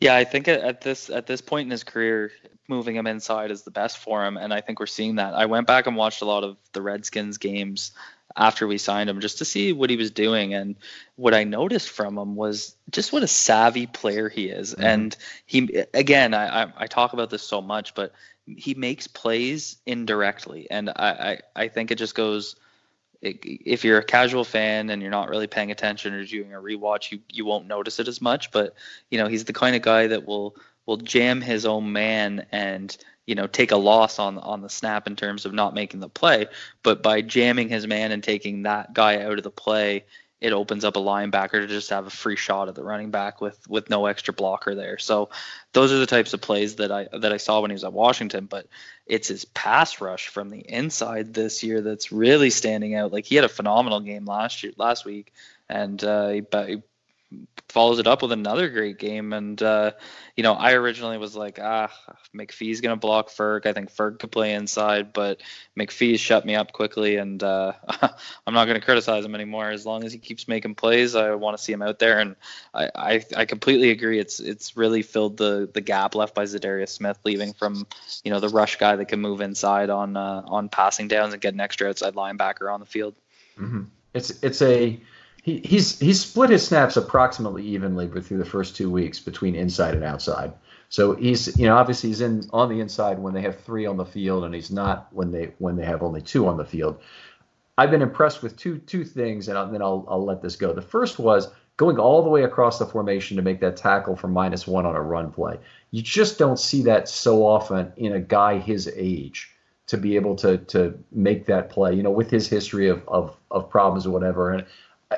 Yeah, I think at this at this point in his career, moving him inside is the best for him, and I think we're seeing that. I went back and watched a lot of the Redskins games after we signed him just to see what he was doing, and what I noticed from him was just what a savvy player he is. Mm-hmm. And he, again, I, I I talk about this so much, but he makes plays indirectly, and I, I, I think it just goes. If you're a casual fan and you're not really paying attention or doing a rewatch, you you won't notice it as much. But you know, he's the kind of guy that will will jam his own man and you know take a loss on on the snap in terms of not making the play but by jamming his man and taking that guy out of the play it opens up a linebacker to just have a free shot at the running back with with no extra blocker there. So those are the types of plays that I that I saw when he was at Washington. But it's his pass rush from the inside this year that's really standing out. Like he had a phenomenal game last year last week, and uh, he, he follows it up with another great game. And uh, you know, I originally was like, ah, McPhee's gonna block Ferg. I think Ferg could play inside, but McPhee shut me up quickly, and uh, I'm not gonna criticize him anymore. As long as he keeps making plays, I want to see him out there. And I, I, I completely agree. It's it's really filled the the gap left by Za'Darius Smith leaving from you know the rush guy that can move inside on uh, on passing downs and get an extra outside linebacker on the field. Mm-hmm. It's it's a he, he's split his snaps approximately evenly through the first two weeks between inside and outside. So he's you know obviously he's in on the inside when they have three on the field, and he's not when they when they have only two on the field. I've been impressed with two two things, and then I'll I'll let this go. The first was going all the way across the formation to make that tackle for minus one on a run play. You just don't see that so often in a guy his age to be able to to make that play. You know, with his history of of, of problems or whatever, and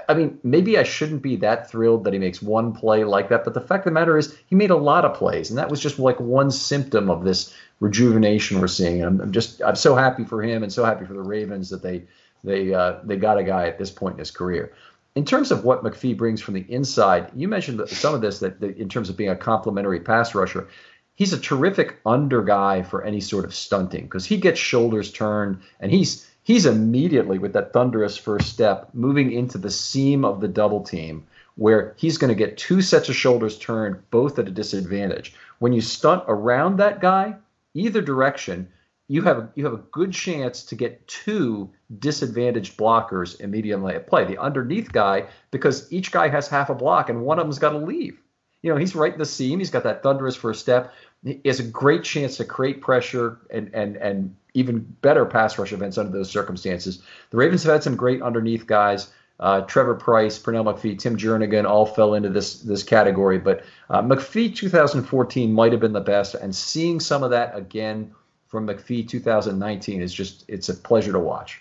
I mean, maybe I shouldn't be that thrilled that he makes one play like that, but the fact of the matter is he made a lot of plays, and that was just like one symptom of this rejuvenation we're seeing. And I'm, just I'm so happy for him and so happy for the Ravens that they they uh, they got a guy at this point in his career. In terms of what McPhee brings from the inside, you mentioned some of this that, that in terms of being a complementary pass rusher, he's a terrific under guy for any sort of stunting because he gets shoulders turned and he's he's immediately with that thunderous first step moving into the seam of the double team where he's going to get two sets of shoulders turned both at a disadvantage. When you stunt around that guy either direction you have you have a good chance to get two disadvantaged blockers immediately at play. The underneath guy because each guy has half a block and one of them's got to leave. You know he's right in the seam he's got that thunderous first step. He has a great chance to create pressure and and and even better pass rush events under those circumstances. The Ravens have had some great underneath guys. Uh, Trevor Pryce, Pernell McPhee, Tim Jernigan all fell into this this category, but uh, McPhee 2014 might have been the best, and seeing some of that again from McPhee 2019 is just it's a pleasure to watch.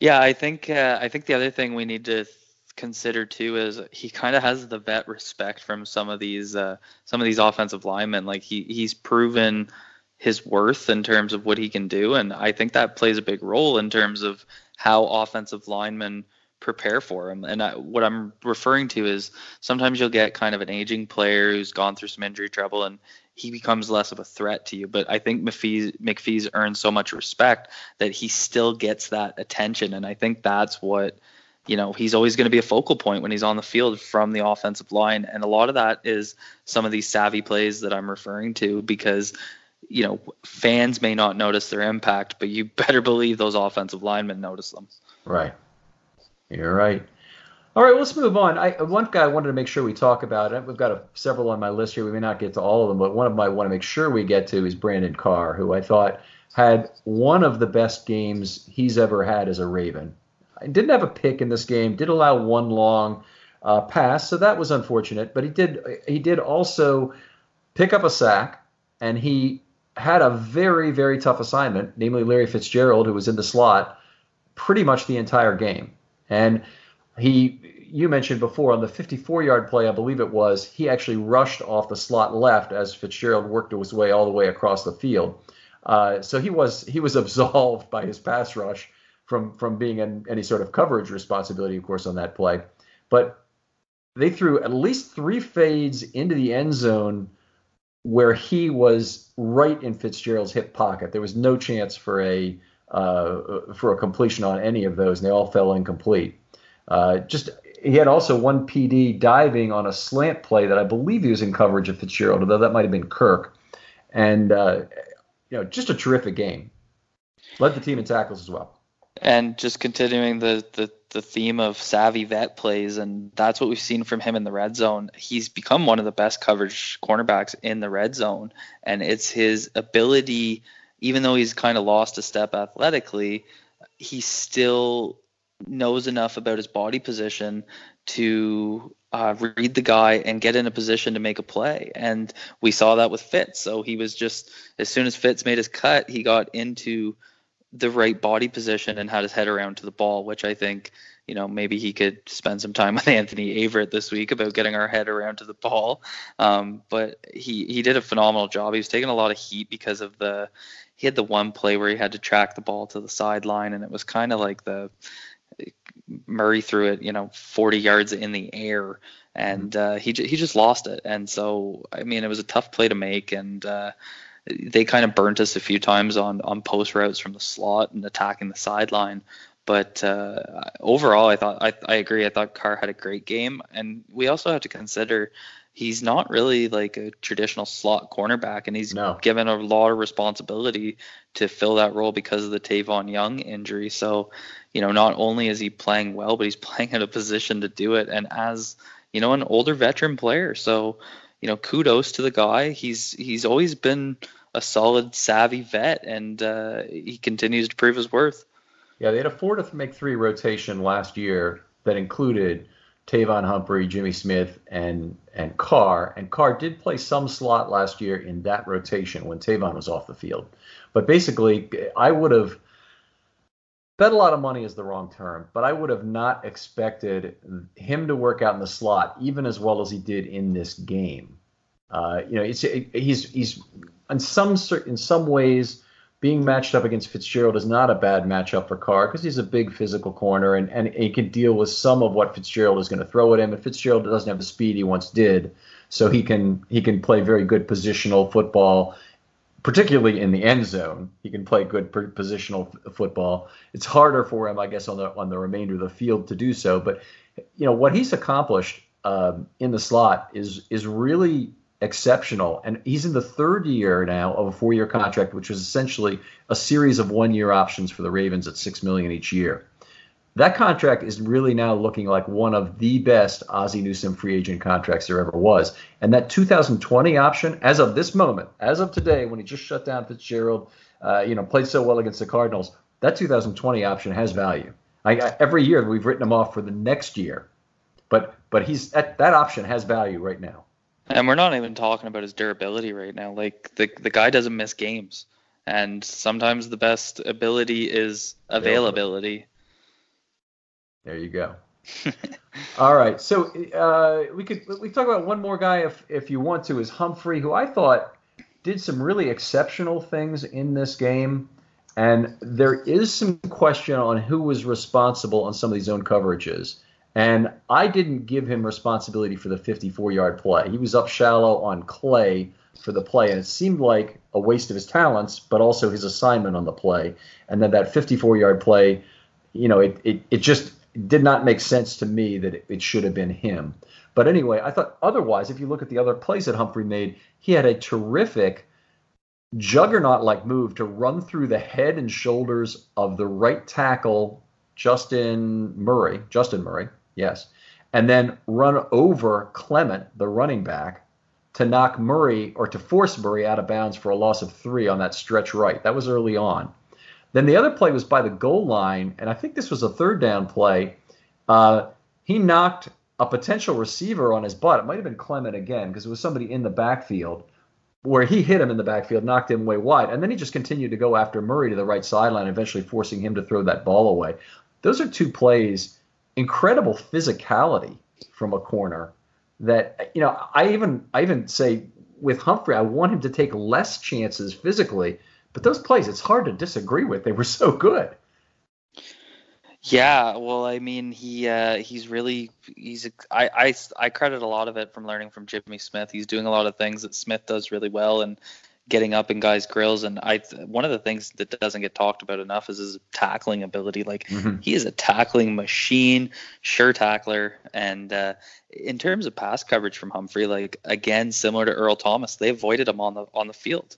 Yeah, I think uh, I think the other thing we need to consider too is he kind of has the vet respect from some of these uh, some of these offensive linemen. Like he he's proven his worth in terms of what he can do, and I think that plays a big role in terms of how offensive linemen prepare for him. And I, what I'm referring to is sometimes you'll get kind of an aging player who's gone through some injury trouble and he becomes less of a threat to you. But I think McPhee's, McPhee's earned so much respect that he still gets that attention. And I think that's what, you know, he's always going to be a focal point when he's on the field from the offensive line. And a lot of that is some of these savvy plays that I'm referring to because you know, fans may not notice their impact, but you better believe those offensive linemen notice them. Right. You're right. All right, let's move on. I, one guy I wanted to make sure we talk about. We've got a, several on my list here. We may not get to all of them, but one of them I want to make sure we get to is Brandon Carr, who I thought had one of the best games he's ever had as a Raven. I didn't have a pick in this game. Did allow one long uh, pass, so that was unfortunate. But he did he did also pick up a sack, and he had a very very tough assignment, namely Larry Fitzgerald, who was in the slot pretty much the entire game. And he, you mentioned before on the 54 yard play, I believe it was, he actually rushed off the slot left as Fitzgerald worked his way all the way across the field. Uh, so he was he was absolved by his pass rush from from being in any sort of coverage responsibility, of course, on that play. But they threw at least three fades into the end zone where he was right in Fitzgerald's hip pocket. There was no chance for a uh, for a completion on any of those, and they all fell incomplete. Uh, just he had also one PD diving on a slant play that I believe he was in coverage of Fitzgerald, although that might have been Kirk. And uh, you know, just a terrific game. Led the team in tackles as well. And just continuing the, the the theme of savvy vet plays, and that's what we've seen from him in the red zone. He's become one of the best coverage cornerbacks in the red zone, and it's his ability even though he's kind of lost a step athletically, he still knows enough about his body position to uh, read the guy and get in a position to make a play. And we saw that with Fitz. So he was just, as soon as Fitz made his cut, he got into the right body position and had his head around to the ball, which I think you know, maybe he could spend some time with Anthony Averett this week about getting our head around to the ball. Um, but he he did a phenomenal job. He was taking a lot of heat because of the he had the one play where he had to track the ball to the sideline, and it was kind of like the Murray threw it, you know, 40 yards in the air, and uh, he he just lost it. And so, I mean, it was a tough play to make, and uh, they kind of burnt us a few times on on post routes from the slot and attacking the sideline. But uh, overall, I thought I, I agree. I thought Carr had a great game, and we also have to consider he's not really like a traditional slot cornerback, and he's no. given a lot of responsibility to fill that role because of the Tavon Young injury. So, you know, not only is he playing well, but he's playing in a position to do it, and as you know, an older veteran player. So, you know, kudos to the guy. He's he's always been a solid, savvy vet, and uh, he continues to prove his worth. Yeah, they had a four to make three rotation last year that included Tavon Humphrey, Jimmy Smith, and and Carr. And Carr did play some slot last year in that rotation when Tavon was off the field. But basically, I would have bet a lot of money is the wrong term, but I would have not expected him to work out in the slot even as well as he did in this game. Uh, you know, it's, he's he's in some in some ways being matched up against Fitzgerald is not a bad matchup for Carr because he's a big physical corner and, and he can deal with some of what Fitzgerald is going to throw at him. And Fitzgerald doesn't have the speed he once did, so he can he can play very good positional football, particularly in the end zone. He can play good positional f- football. It's harder for him, I guess, on the on the remainder of the field to do so. But you know what he's accomplished um, in the slot is is really exceptional. And he's in the third year now of a four-year contract, which was essentially a series of one-year options for the Ravens at six million each year. That contract is really now looking like one of the best Ozzie Newsome free agent contracts there ever was. And that 2020 option, as of this moment, as of today, when he just shut down Fitzgerald, uh, you know, played so well against the Cardinals, that 2020 option has value. I, I, every year we've written him off for the next year, but but he's that, that option has value right now. And we're not even talking about his durability right now. Like the the guy doesn't miss games, and sometimes the best ability is availability. There you go. All right, so uh, we could we talk about one more guy if if you want to is Humphrey, who I thought did some really exceptional things in this game. And there is some question on who was responsible on some of these zone coverages. And I didn't give him responsibility for the 54 yard play. He was up shallow on Clay for the play, and it seemed like a waste of his talents, but also his assignment on the play. And then that 54 yard play, you know, it, it, it just did not make sense to me that it, it should have been him. But anyway, I thought otherwise, if you look at the other plays that Humphrey made, he had a terrific juggernaut like move to run through the head and shoulders of the right tackle, Justin Murray, Justin Murray, yes, and then run over Clement, the running back, to knock Murray or to force Murray out of bounds for a loss of three on that stretch right. That was early on. Then the other play was by the goal line, and I think this was a third down play. Uh, he knocked a potential receiver on his butt. It might have been Clement again because it was somebody in the backfield where he hit him in the backfield, knocked him way wide, and then he just continued to go after Murray to the right sideline, eventually forcing him to throw that ball away. Those are two plays, incredible physicality from a corner. That you know, I even I even say with Humphrey, I want him to take less chances physically, but those plays, it's hard to disagree with. They were so good. Yeah, well, I mean, he uh, he's really he's I, I I credit a lot of it from learning from Jimmy Smith. He's doing a lot of things that Smith does really well, and getting up in guys' grills. And I one of the things that doesn't get talked about enough is his tackling ability. Like mm-hmm. he is a tackling machine, sure tackler. And uh, in terms of pass coverage from Humphrey, like again, similar to Earl Thomas, they avoided him on the on the field.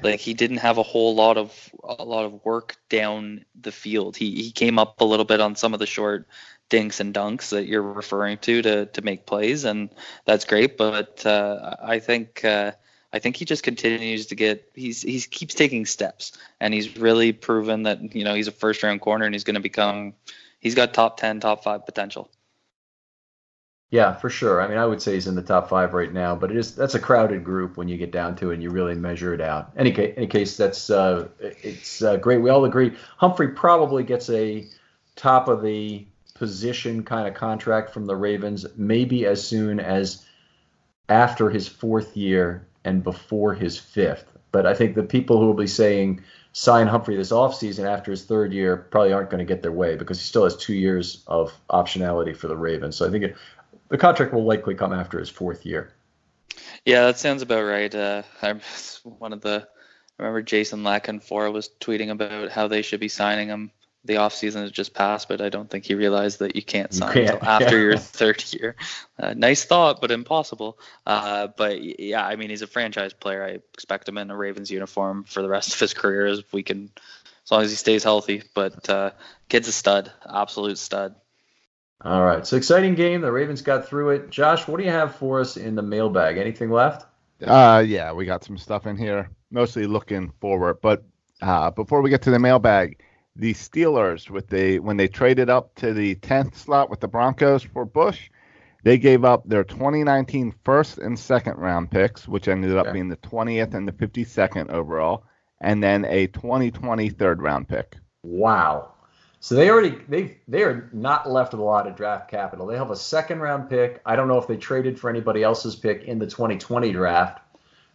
Like he didn't have a whole lot of a lot of work down the field. He he came up a little bit on some of the short dinks and dunks that you're referring to to to make plays, and that's great. But uh, I think uh, I think he just continues to get he's he keeps taking steps, and he's really proven that you know he's a first round corner and he's going to become he's got top ten, top five potential. Yeah, for sure. I mean, I would say he's in the top five right now, but it is that's a crowded group when you get down to it and you really measure it out. Any case, any case, that's uh, it's uh, great. We all agree Humphrey probably gets a top of the position kind of contract from the Ravens, maybe as soon as after his fourth year and before his fifth. But I think the people who will be saying sign Humphrey this offseason after his third year probably aren't going to get their way because he still has two years of optionality for the Ravens. So I think it, the contract will likely come after his fourth year. Yeah, that sounds about right. Uh, I'm one of the. I remember Jason La Canfora was tweeting about how they should be signing him. The offseason has just passed, but I don't think he realized that you can't sign you can't, until after yeah. your third year. Uh, nice thought, but impossible. Uh, but yeah, I mean, he's a franchise player. I expect him in a Ravens uniform for the rest of his career as we can, as long as he stays healthy. But uh, kid's a stud, absolute stud. All right. So exciting game. The Ravens got through it. Josh, what do you have for us in the mailbag? Anything left? Uh, yeah, we got some stuff in here, mostly looking forward. But uh, before we get to the mailbag, the Steelers, with the when they traded up to the 10th slot with the Broncos for Bush, they gave up their 2019 first and second round picks, which ended up okay. being the 20th and the 52nd overall, and then a 2020 third round pick. Wow. So they already they they are not left with a lot of draft capital. They have a second round pick. I don't know if they traded for anybody else's pick in the 2020 draft.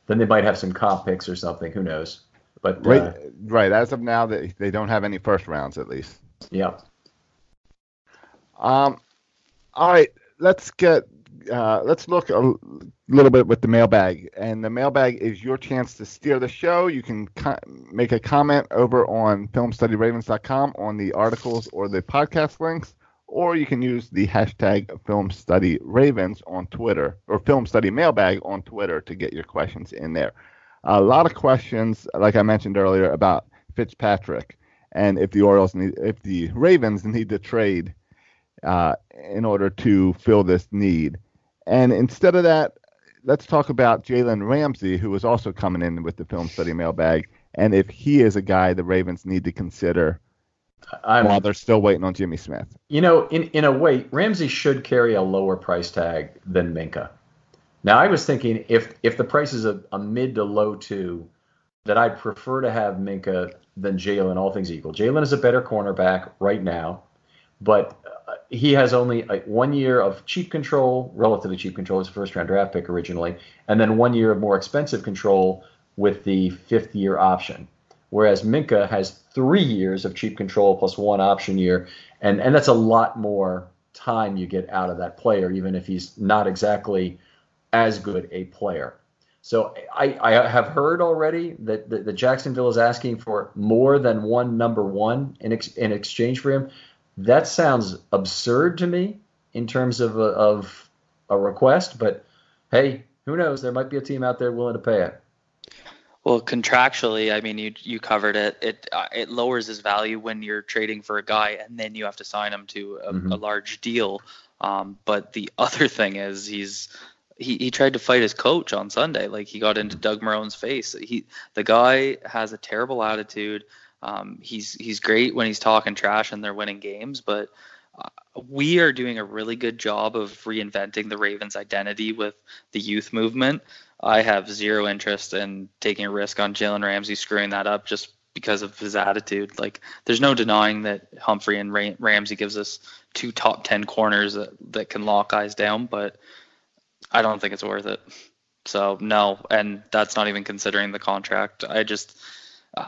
Then they might have some comp picks or something. Who knows? But right, uh, right. As of now, they they don't have any first rounds at least. Yeah. Um. All right. Let's get uh, let's look a little bit with the mailbag. And the mailbag is your chance to steer the show. You can co- make a comment over on filmstudyravens.com on the articles or the podcast links, or you can use the hashtag filmstudyravens on Twitter or filmstudymailbag on Twitter to get your questions in there. A lot of questions, like I mentioned earlier, about Fitzpatrick and if the Orioles need, if the Ravens need to trade uh, in order to fill this need. And instead of that, let's talk about Jalen Ramsey, who is also coming in with the film study mailbag, and if he is a guy the Ravens need to consider I'm, while they're still waiting on Jimmy Smith. You know, in in a way, Ramsey should carry a lower price tag than Minkah. Now, I was thinking if if the price is a, a mid to low two, that I'd prefer to have Minkah than Jalen, all things equal. Jalen is a better cornerback right now, but uh, he has only a, one year of cheap control, relatively cheap control, a first round draft pick originally, and then one year of more expensive control with the fifth year option. Whereas Minkah has three years of cheap control plus one option year, and, and that's a lot more time you get out of that player, even if he's not exactly as good a player. So I, I have heard already that, that, that, Jacksonville is asking for more than one number one in, ex, in exchange for him. That sounds absurd to me in terms of a, of a request, but hey, who knows? There might be a team out there willing to pay it. Well, contractually, I mean, you you covered it. It uh, it lowers his value when you're trading for a guy, and then you have to sign him to a, mm-hmm. a large deal. Um, but the other thing is, he's he, he tried to fight his coach on Sunday. Like he got into Doug Marrone's face. He the guy has a terrible attitude. Um, he's he's great when he's talking trash and they're winning games, but uh, we are doing a really good job of reinventing the Ravens' identity with the youth movement. I have zero interest in taking a risk on Jalen Ramsey screwing that up just because of his attitude. Like, there's no denying that Humphrey and Ramsey gives us two top ten corners that, that can lock guys down, but I don't think it's worth it. So no, and that's not even considering the contract. I just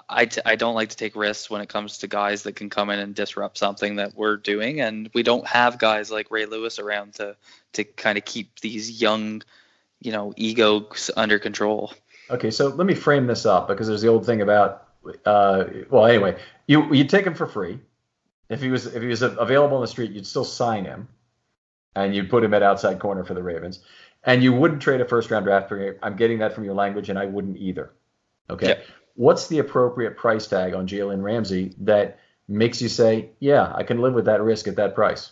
I, t- I don't like to take risks when it comes to guys that can come in and disrupt something that we're doing, and we don't have guys like Ray Lewis around to to kind of keep these young, you know, egos under control. Okay, so let me frame this up because there's the old thing about, uh, well, anyway, you you take him for free. If he was if he was available on the street, you'd still sign him and you'd put him at outside corner for the Ravens. And you wouldn't trade a first round draft pick. I'm getting that from your language, and I wouldn't either. Okay. What's the appropriate price tag on Jalen Ramsey that makes you say, yeah, I can live with that risk at that price?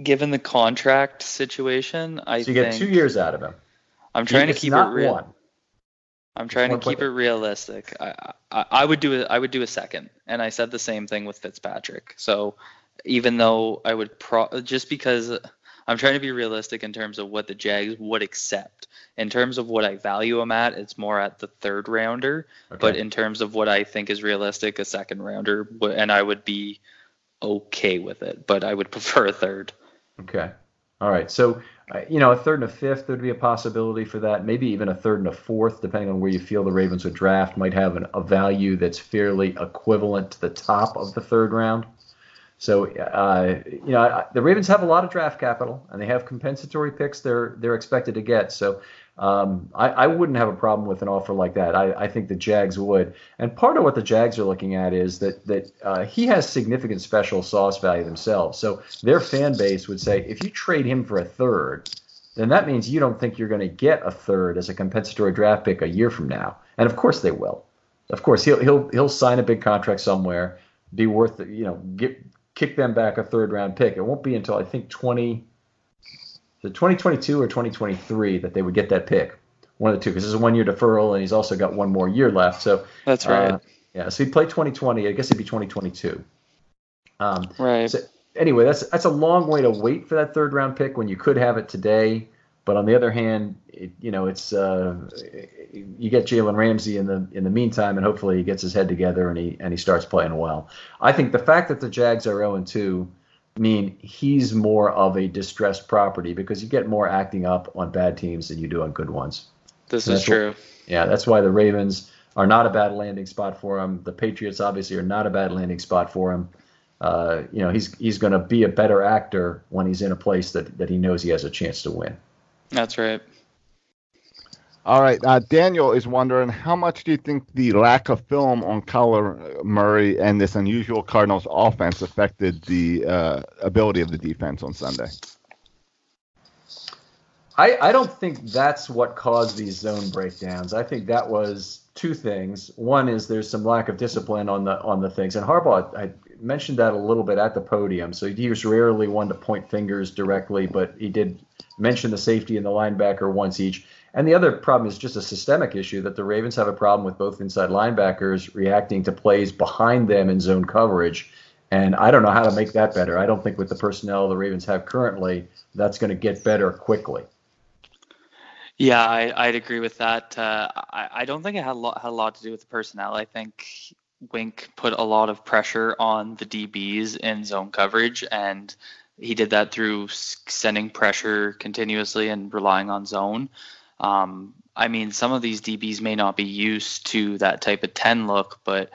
Given the contract situation, I so you get two years out of him. I'm trying to keep it real. One. I'm trying to keep it realistic. I, I, I would do a, I would do a second, and I said the same thing with Fitzpatrick. So even though I would pro just because I'm trying to be realistic in terms of what the Jags would accept. In terms of what I value them at, it's more at the third rounder. Okay. But in terms of what I think is realistic, a second rounder, and I would be okay with it. But I would prefer a third. Okay. All right. So, uh, you know, a third and a fifth there'd be a possibility for that. Maybe even a third and a fourth, depending on where you feel the Ravens would draft, might have an, a value that's fairly equivalent to the top of the third round. So uh, you know the Ravens have a lot of draft capital and they have compensatory picks they're they're expected to get. So um, I, I, wouldn't have a problem with an offer like that. I, I, think the Jags would. And part of what the Jags are looking at is that that uh, he has significant special sauce value themselves. So their fan base would say if you trade him for a third, then that means you don't think you're going to get a third as a compensatory draft pick a year from now. And of course they will. Of course he'll he'll he'll sign a big contract somewhere, be worth you know get kick them back a third round pick. It won't be until I think 20, the 2022 or 2023 that they would get that pick. One of the two, because this is a one year deferral and he's also got one more year left. So that's right. Uh, yeah, so he played 2020. I guess it'd be 2022. Um, right. So anyway, that's that's a long way to wait for that third round pick when you could have it today. But on the other hand, it, you know, it's uh, you get Jalen Ramsey in the in the meantime, and hopefully he gets his head together and he and he starts playing well. I think the fact that the Jags are 0 2 mean he's more of a distressed property because you get more acting up on bad teams than you do on good ones. This is true. yeah, that's why the Ravens are not a bad landing spot for him. The Patriots obviously are not a bad landing spot for him. Uh, you know, he's he's going to be a better actor when he's in a place that, that he knows he has a chance to win. That's right. All right. Uh, Daniel is wondering how much do you think the lack of film on Kyler Murray and this unusual Cardinals offense affected the uh, ability of the defense on Sunday? I, I don't think that's what caused these zone breakdowns. I think that was two things. One is there's some lack of discipline on the on the things, and Harbaugh I mentioned that a little bit at the podium. So he was rarely one to point fingers directly, but he did mention the safety and the linebacker once each. And the other problem is just a systemic issue that the Ravens have a problem with both inside linebackers reacting to plays behind them in zone coverage. And I don't know how to make that better. I don't think with the personnel the Ravens have currently, that's going to get better quickly. Yeah, I, would agree with that. Uh, I, I, don't think it had a, lot, had a lot to do with the personnel. I think Wink put a lot of pressure on the DBs in zone coverage, and he did that through sending pressure continuously and relying on zone. Um, I mean, some of these DBs may not be used to that type of 10 look, but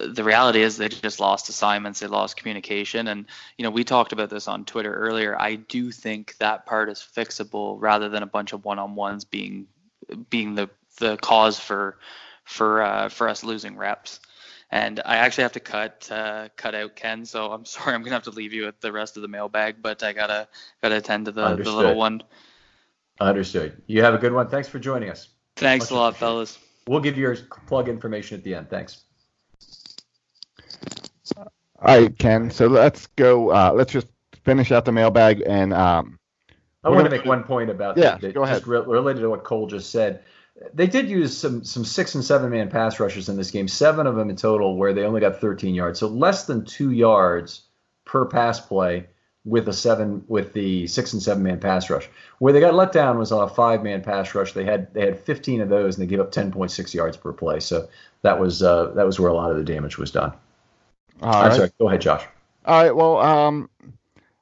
the reality is they just lost assignments, they lost communication, and you know we talked about this on Twitter earlier. I do think that part is fixable rather than a bunch of one-on-ones being being the the cause for for uh, for us losing reps. And I actually have to cut uh, cut out Ken, so I'm sorry I'm gonna have to leave you with the rest of the mailbag, but I gotta gotta attend to the, the little one. Understood. You have a good one. Thanks for joining us. Thanks Much a lot, fellas. We'll give you your plug information at the end. Thanks. All right, Ken. So let's go. Uh, let's just finish out the mailbag and. Um, I want to make one point about yeah, that, go ahead. Just re- related to what Cole just said. They did use some some six and seven man pass rushers in this game, seven of them in total, where they only got 13 yards, so less than two yards per pass play with a seven with the six and seven man pass rush. Where they got let down was on a five man pass rush. They had they had 15 of those and they gave up 10.6 yards per play. So that was uh, that was where a lot of the damage was done. All I'm right. sorry. Go ahead, Josh. All right. Well, um,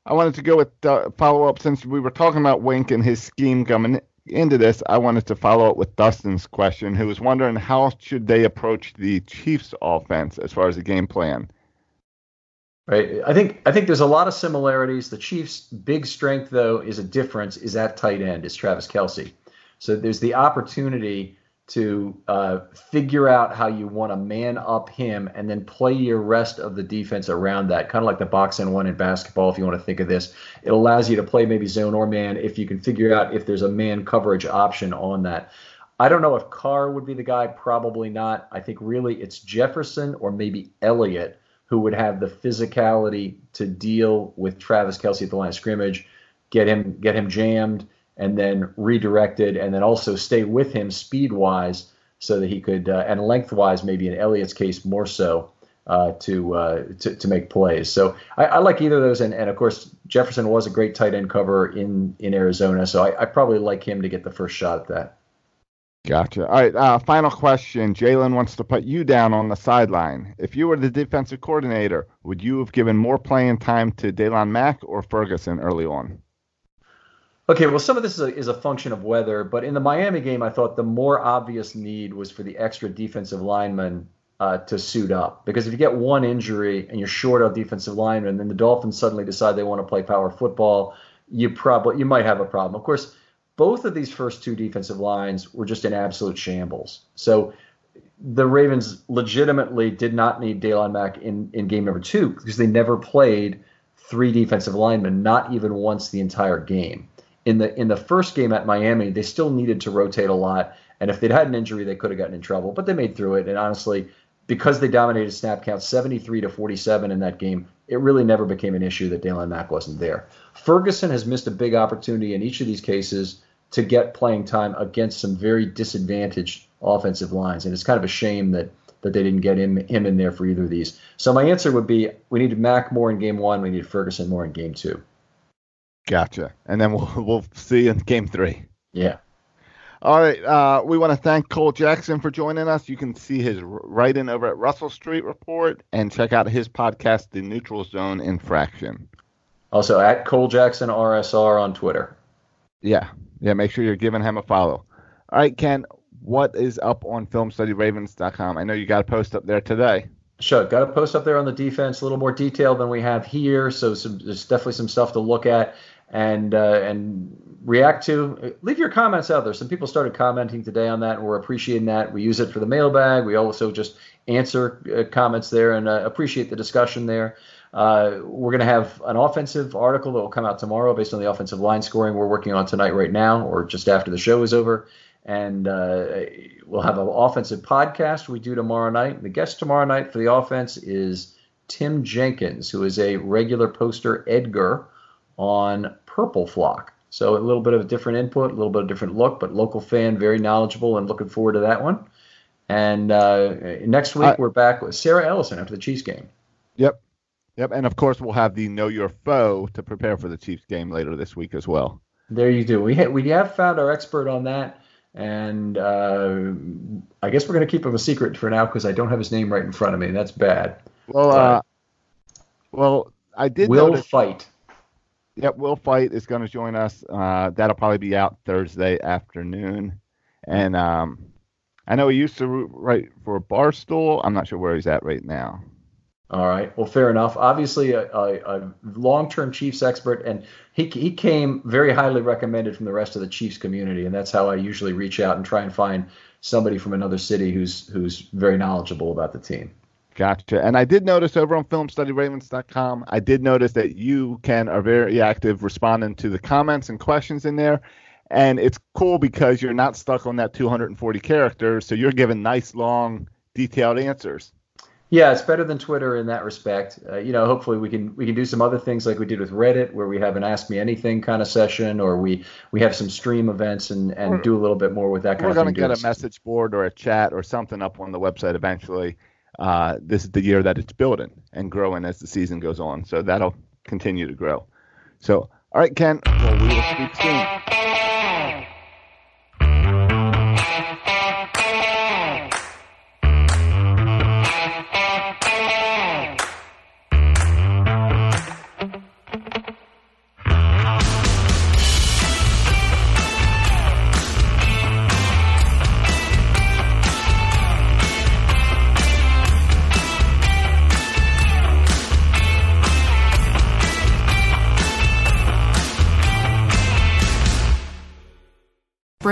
I wanted to go with uh, follow up since we were talking about Wink and his scheme coming into this. I wanted to follow up with Dustin's question, who was wondering how should they approach the Chiefs' offense as far as the game plan. Right. I think I think there's a lot of similarities. The Chiefs' big strength, though, is a difference. Is at tight end. Is Travis Kelce. So there's the opportunity to uh, figure out how you want to man up him and then play your rest of the defense around that. Kind of like the box and one in basketball, if you want to think of this. It allows you to play maybe zone or man if you can figure out if there's a man coverage option on that. I don't know if Carr would be the guy. Probably not. I think really it's Jefferson or maybe Elliott who would have the physicality to deal with Travis Kelce at the line of scrimmage, get him get him jammed, and then redirected, and then also stay with him speed wise so that he could uh, and lengthwise maybe in Elliott's case more so uh, to, uh, to to make plays. So I, I, like either of those, and, and of course Jefferson was a great tight end cover in in Arizona, so I, I probably like him to get the first shot at that. Gotcha. All right. Uh, final question. Jalen wants to put you down on the sideline. If you were the defensive coordinator, would you have given more playing time to Daylon Mack or Ferguson early on? Okay, well, some of this is a, is a function of weather, but in the Miami game, I thought the more obvious need was for the extra defensive lineman uh, to suit up. Because if you get one injury and you're short on defensive linemen, and then the Dolphins suddenly decide they want to play power football, you probably you might have a problem. Of course, both of these first two defensive lines were just in absolute shambles. So the Ravens legitimately did not need Daylon Mack in, in game number two because they never played three defensive linemen, not even once the entire game. In the in the first game at Miami, they still needed to rotate a lot, and if they'd had an injury, they could have gotten in trouble. But they made through it, and honestly, because they dominated snap count 73 to 47 in that game, it really never became an issue that Daylon Mack wasn't there. Ferguson has missed a big opportunity in each of these cases to get playing time against some very disadvantaged offensive lines, and it's kind of a shame that that they didn't get him him in there for either of these. So my answer would be we needed Mack more in game one, we needed Ferguson more in game two. Gotcha. And then we'll we'll see in game three. Yeah. All right. Uh, we want to thank Cole Jackson for joining us. You can see his writing over at Russell Street Report and check out his podcast, The Neutral Zone Infraction. Also at Cole Jackson RSR on Twitter. Yeah. Yeah. Make sure you're giving him a follow. All right, Ken. What is up on FilmStudyRavens.com? I know you got a post up there today. Sure, got a post up there on the defense, a little more detail than we have here. So some, there's definitely some stuff to look at and uh, and react to. Leave your comments out there. Some people started commenting today on that, and we're appreciating that. We use it for the mailbag. We also just answer uh, comments there and uh, appreciate the discussion there. Uh, we're going to have an offensive article that will come out tomorrow based on the offensive line scoring we're working on tonight, right now, or just after the show is over. And uh, we'll have an offensive podcast we do tomorrow night. The guest tomorrow night for the offense is Tim Jenkins, who is a regular poster Edgar on Purple Flock. So a little bit of a different input, a little bit of a different look, but local fan, very knowledgeable, and looking forward to that one. And uh, next week I, we're back with Sarah Ellison after the Chiefs game. Yep. Yep, and of course we'll have the Know Your Foe to prepare for the Chiefs game later this week as well. There you do. We ha- we have found our expert on that, and uh, I guess we're going to keep him a secret for now because I don't have his name right in front of me. That's bad. Well, uh, well, I did. Will notice, fight. Yep, Will Fight is going to join us. Uh, that'll probably be out Thursday afternoon, and um, I know he used to write for Barstool. I'm not sure where he's at right now. All right. Well, fair enough. Obviously, a, a, a, long-term Chiefs expert, and he he came very highly recommended from the rest of the Chiefs community, and that's how I usually reach out and try and find somebody from another city who's who's very knowledgeable about the team. Gotcha. And I did notice over on FilmStudyRavens.com, I did notice that you Ken are very active responding to the comments and questions in there. And it's cool because you're not stuck on that 240 characters, so you're giving nice, long, detailed answers. Yeah, it's better than Twitter in that respect. Uh, you know, hopefully we can we can do some other things like we did with Reddit, where we have an Ask Me Anything kind of session, or we we have some stream events and and do a little bit more with that kind of thing. We're going to get a message board or a chat or something up on the website eventually. Uh, this is the year that it's building and growing as the season goes on, so that'll continue to grow. So, all right, Ken. Well, we will speak soon.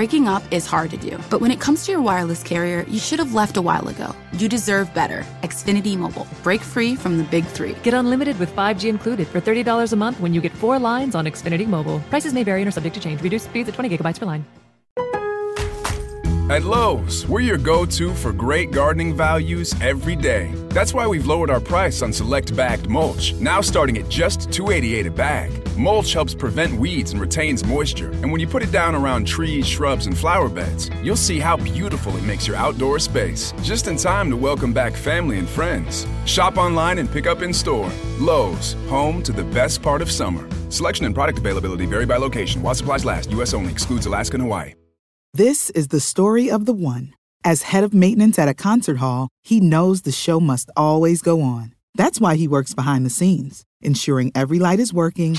Breaking up is hard to do, but when it comes to your wireless carrier, you should have left a while ago. You deserve better. Xfinity Mobile. Break free from the big three. Get unlimited with 5G included for $30 a month when you get four lines on Xfinity Mobile. Prices may vary and are subject to change. Reduced speeds at 20 gigabytes per line. At Lowe's, we're your go to for great gardening values every day. That's why we've lowered our price on select bagged mulch, now starting at just $2.88 a bag. Mulch helps prevent weeds and retains moisture, and when you put it down around trees, shrubs, and flower beds, you'll see how beautiful it makes your outdoor space. Just in time to welcome back family and friends. Shop online and pick up in store. Lowe's, home to the best part of summer. Selection and product availability vary by location. While supplies last, U.S. only excludes Alaska and Hawaii. This is the story of the one. As head of maintenance at a concert hall, he knows the show must always go on. That's why he works behind the scenes, ensuring every light is working,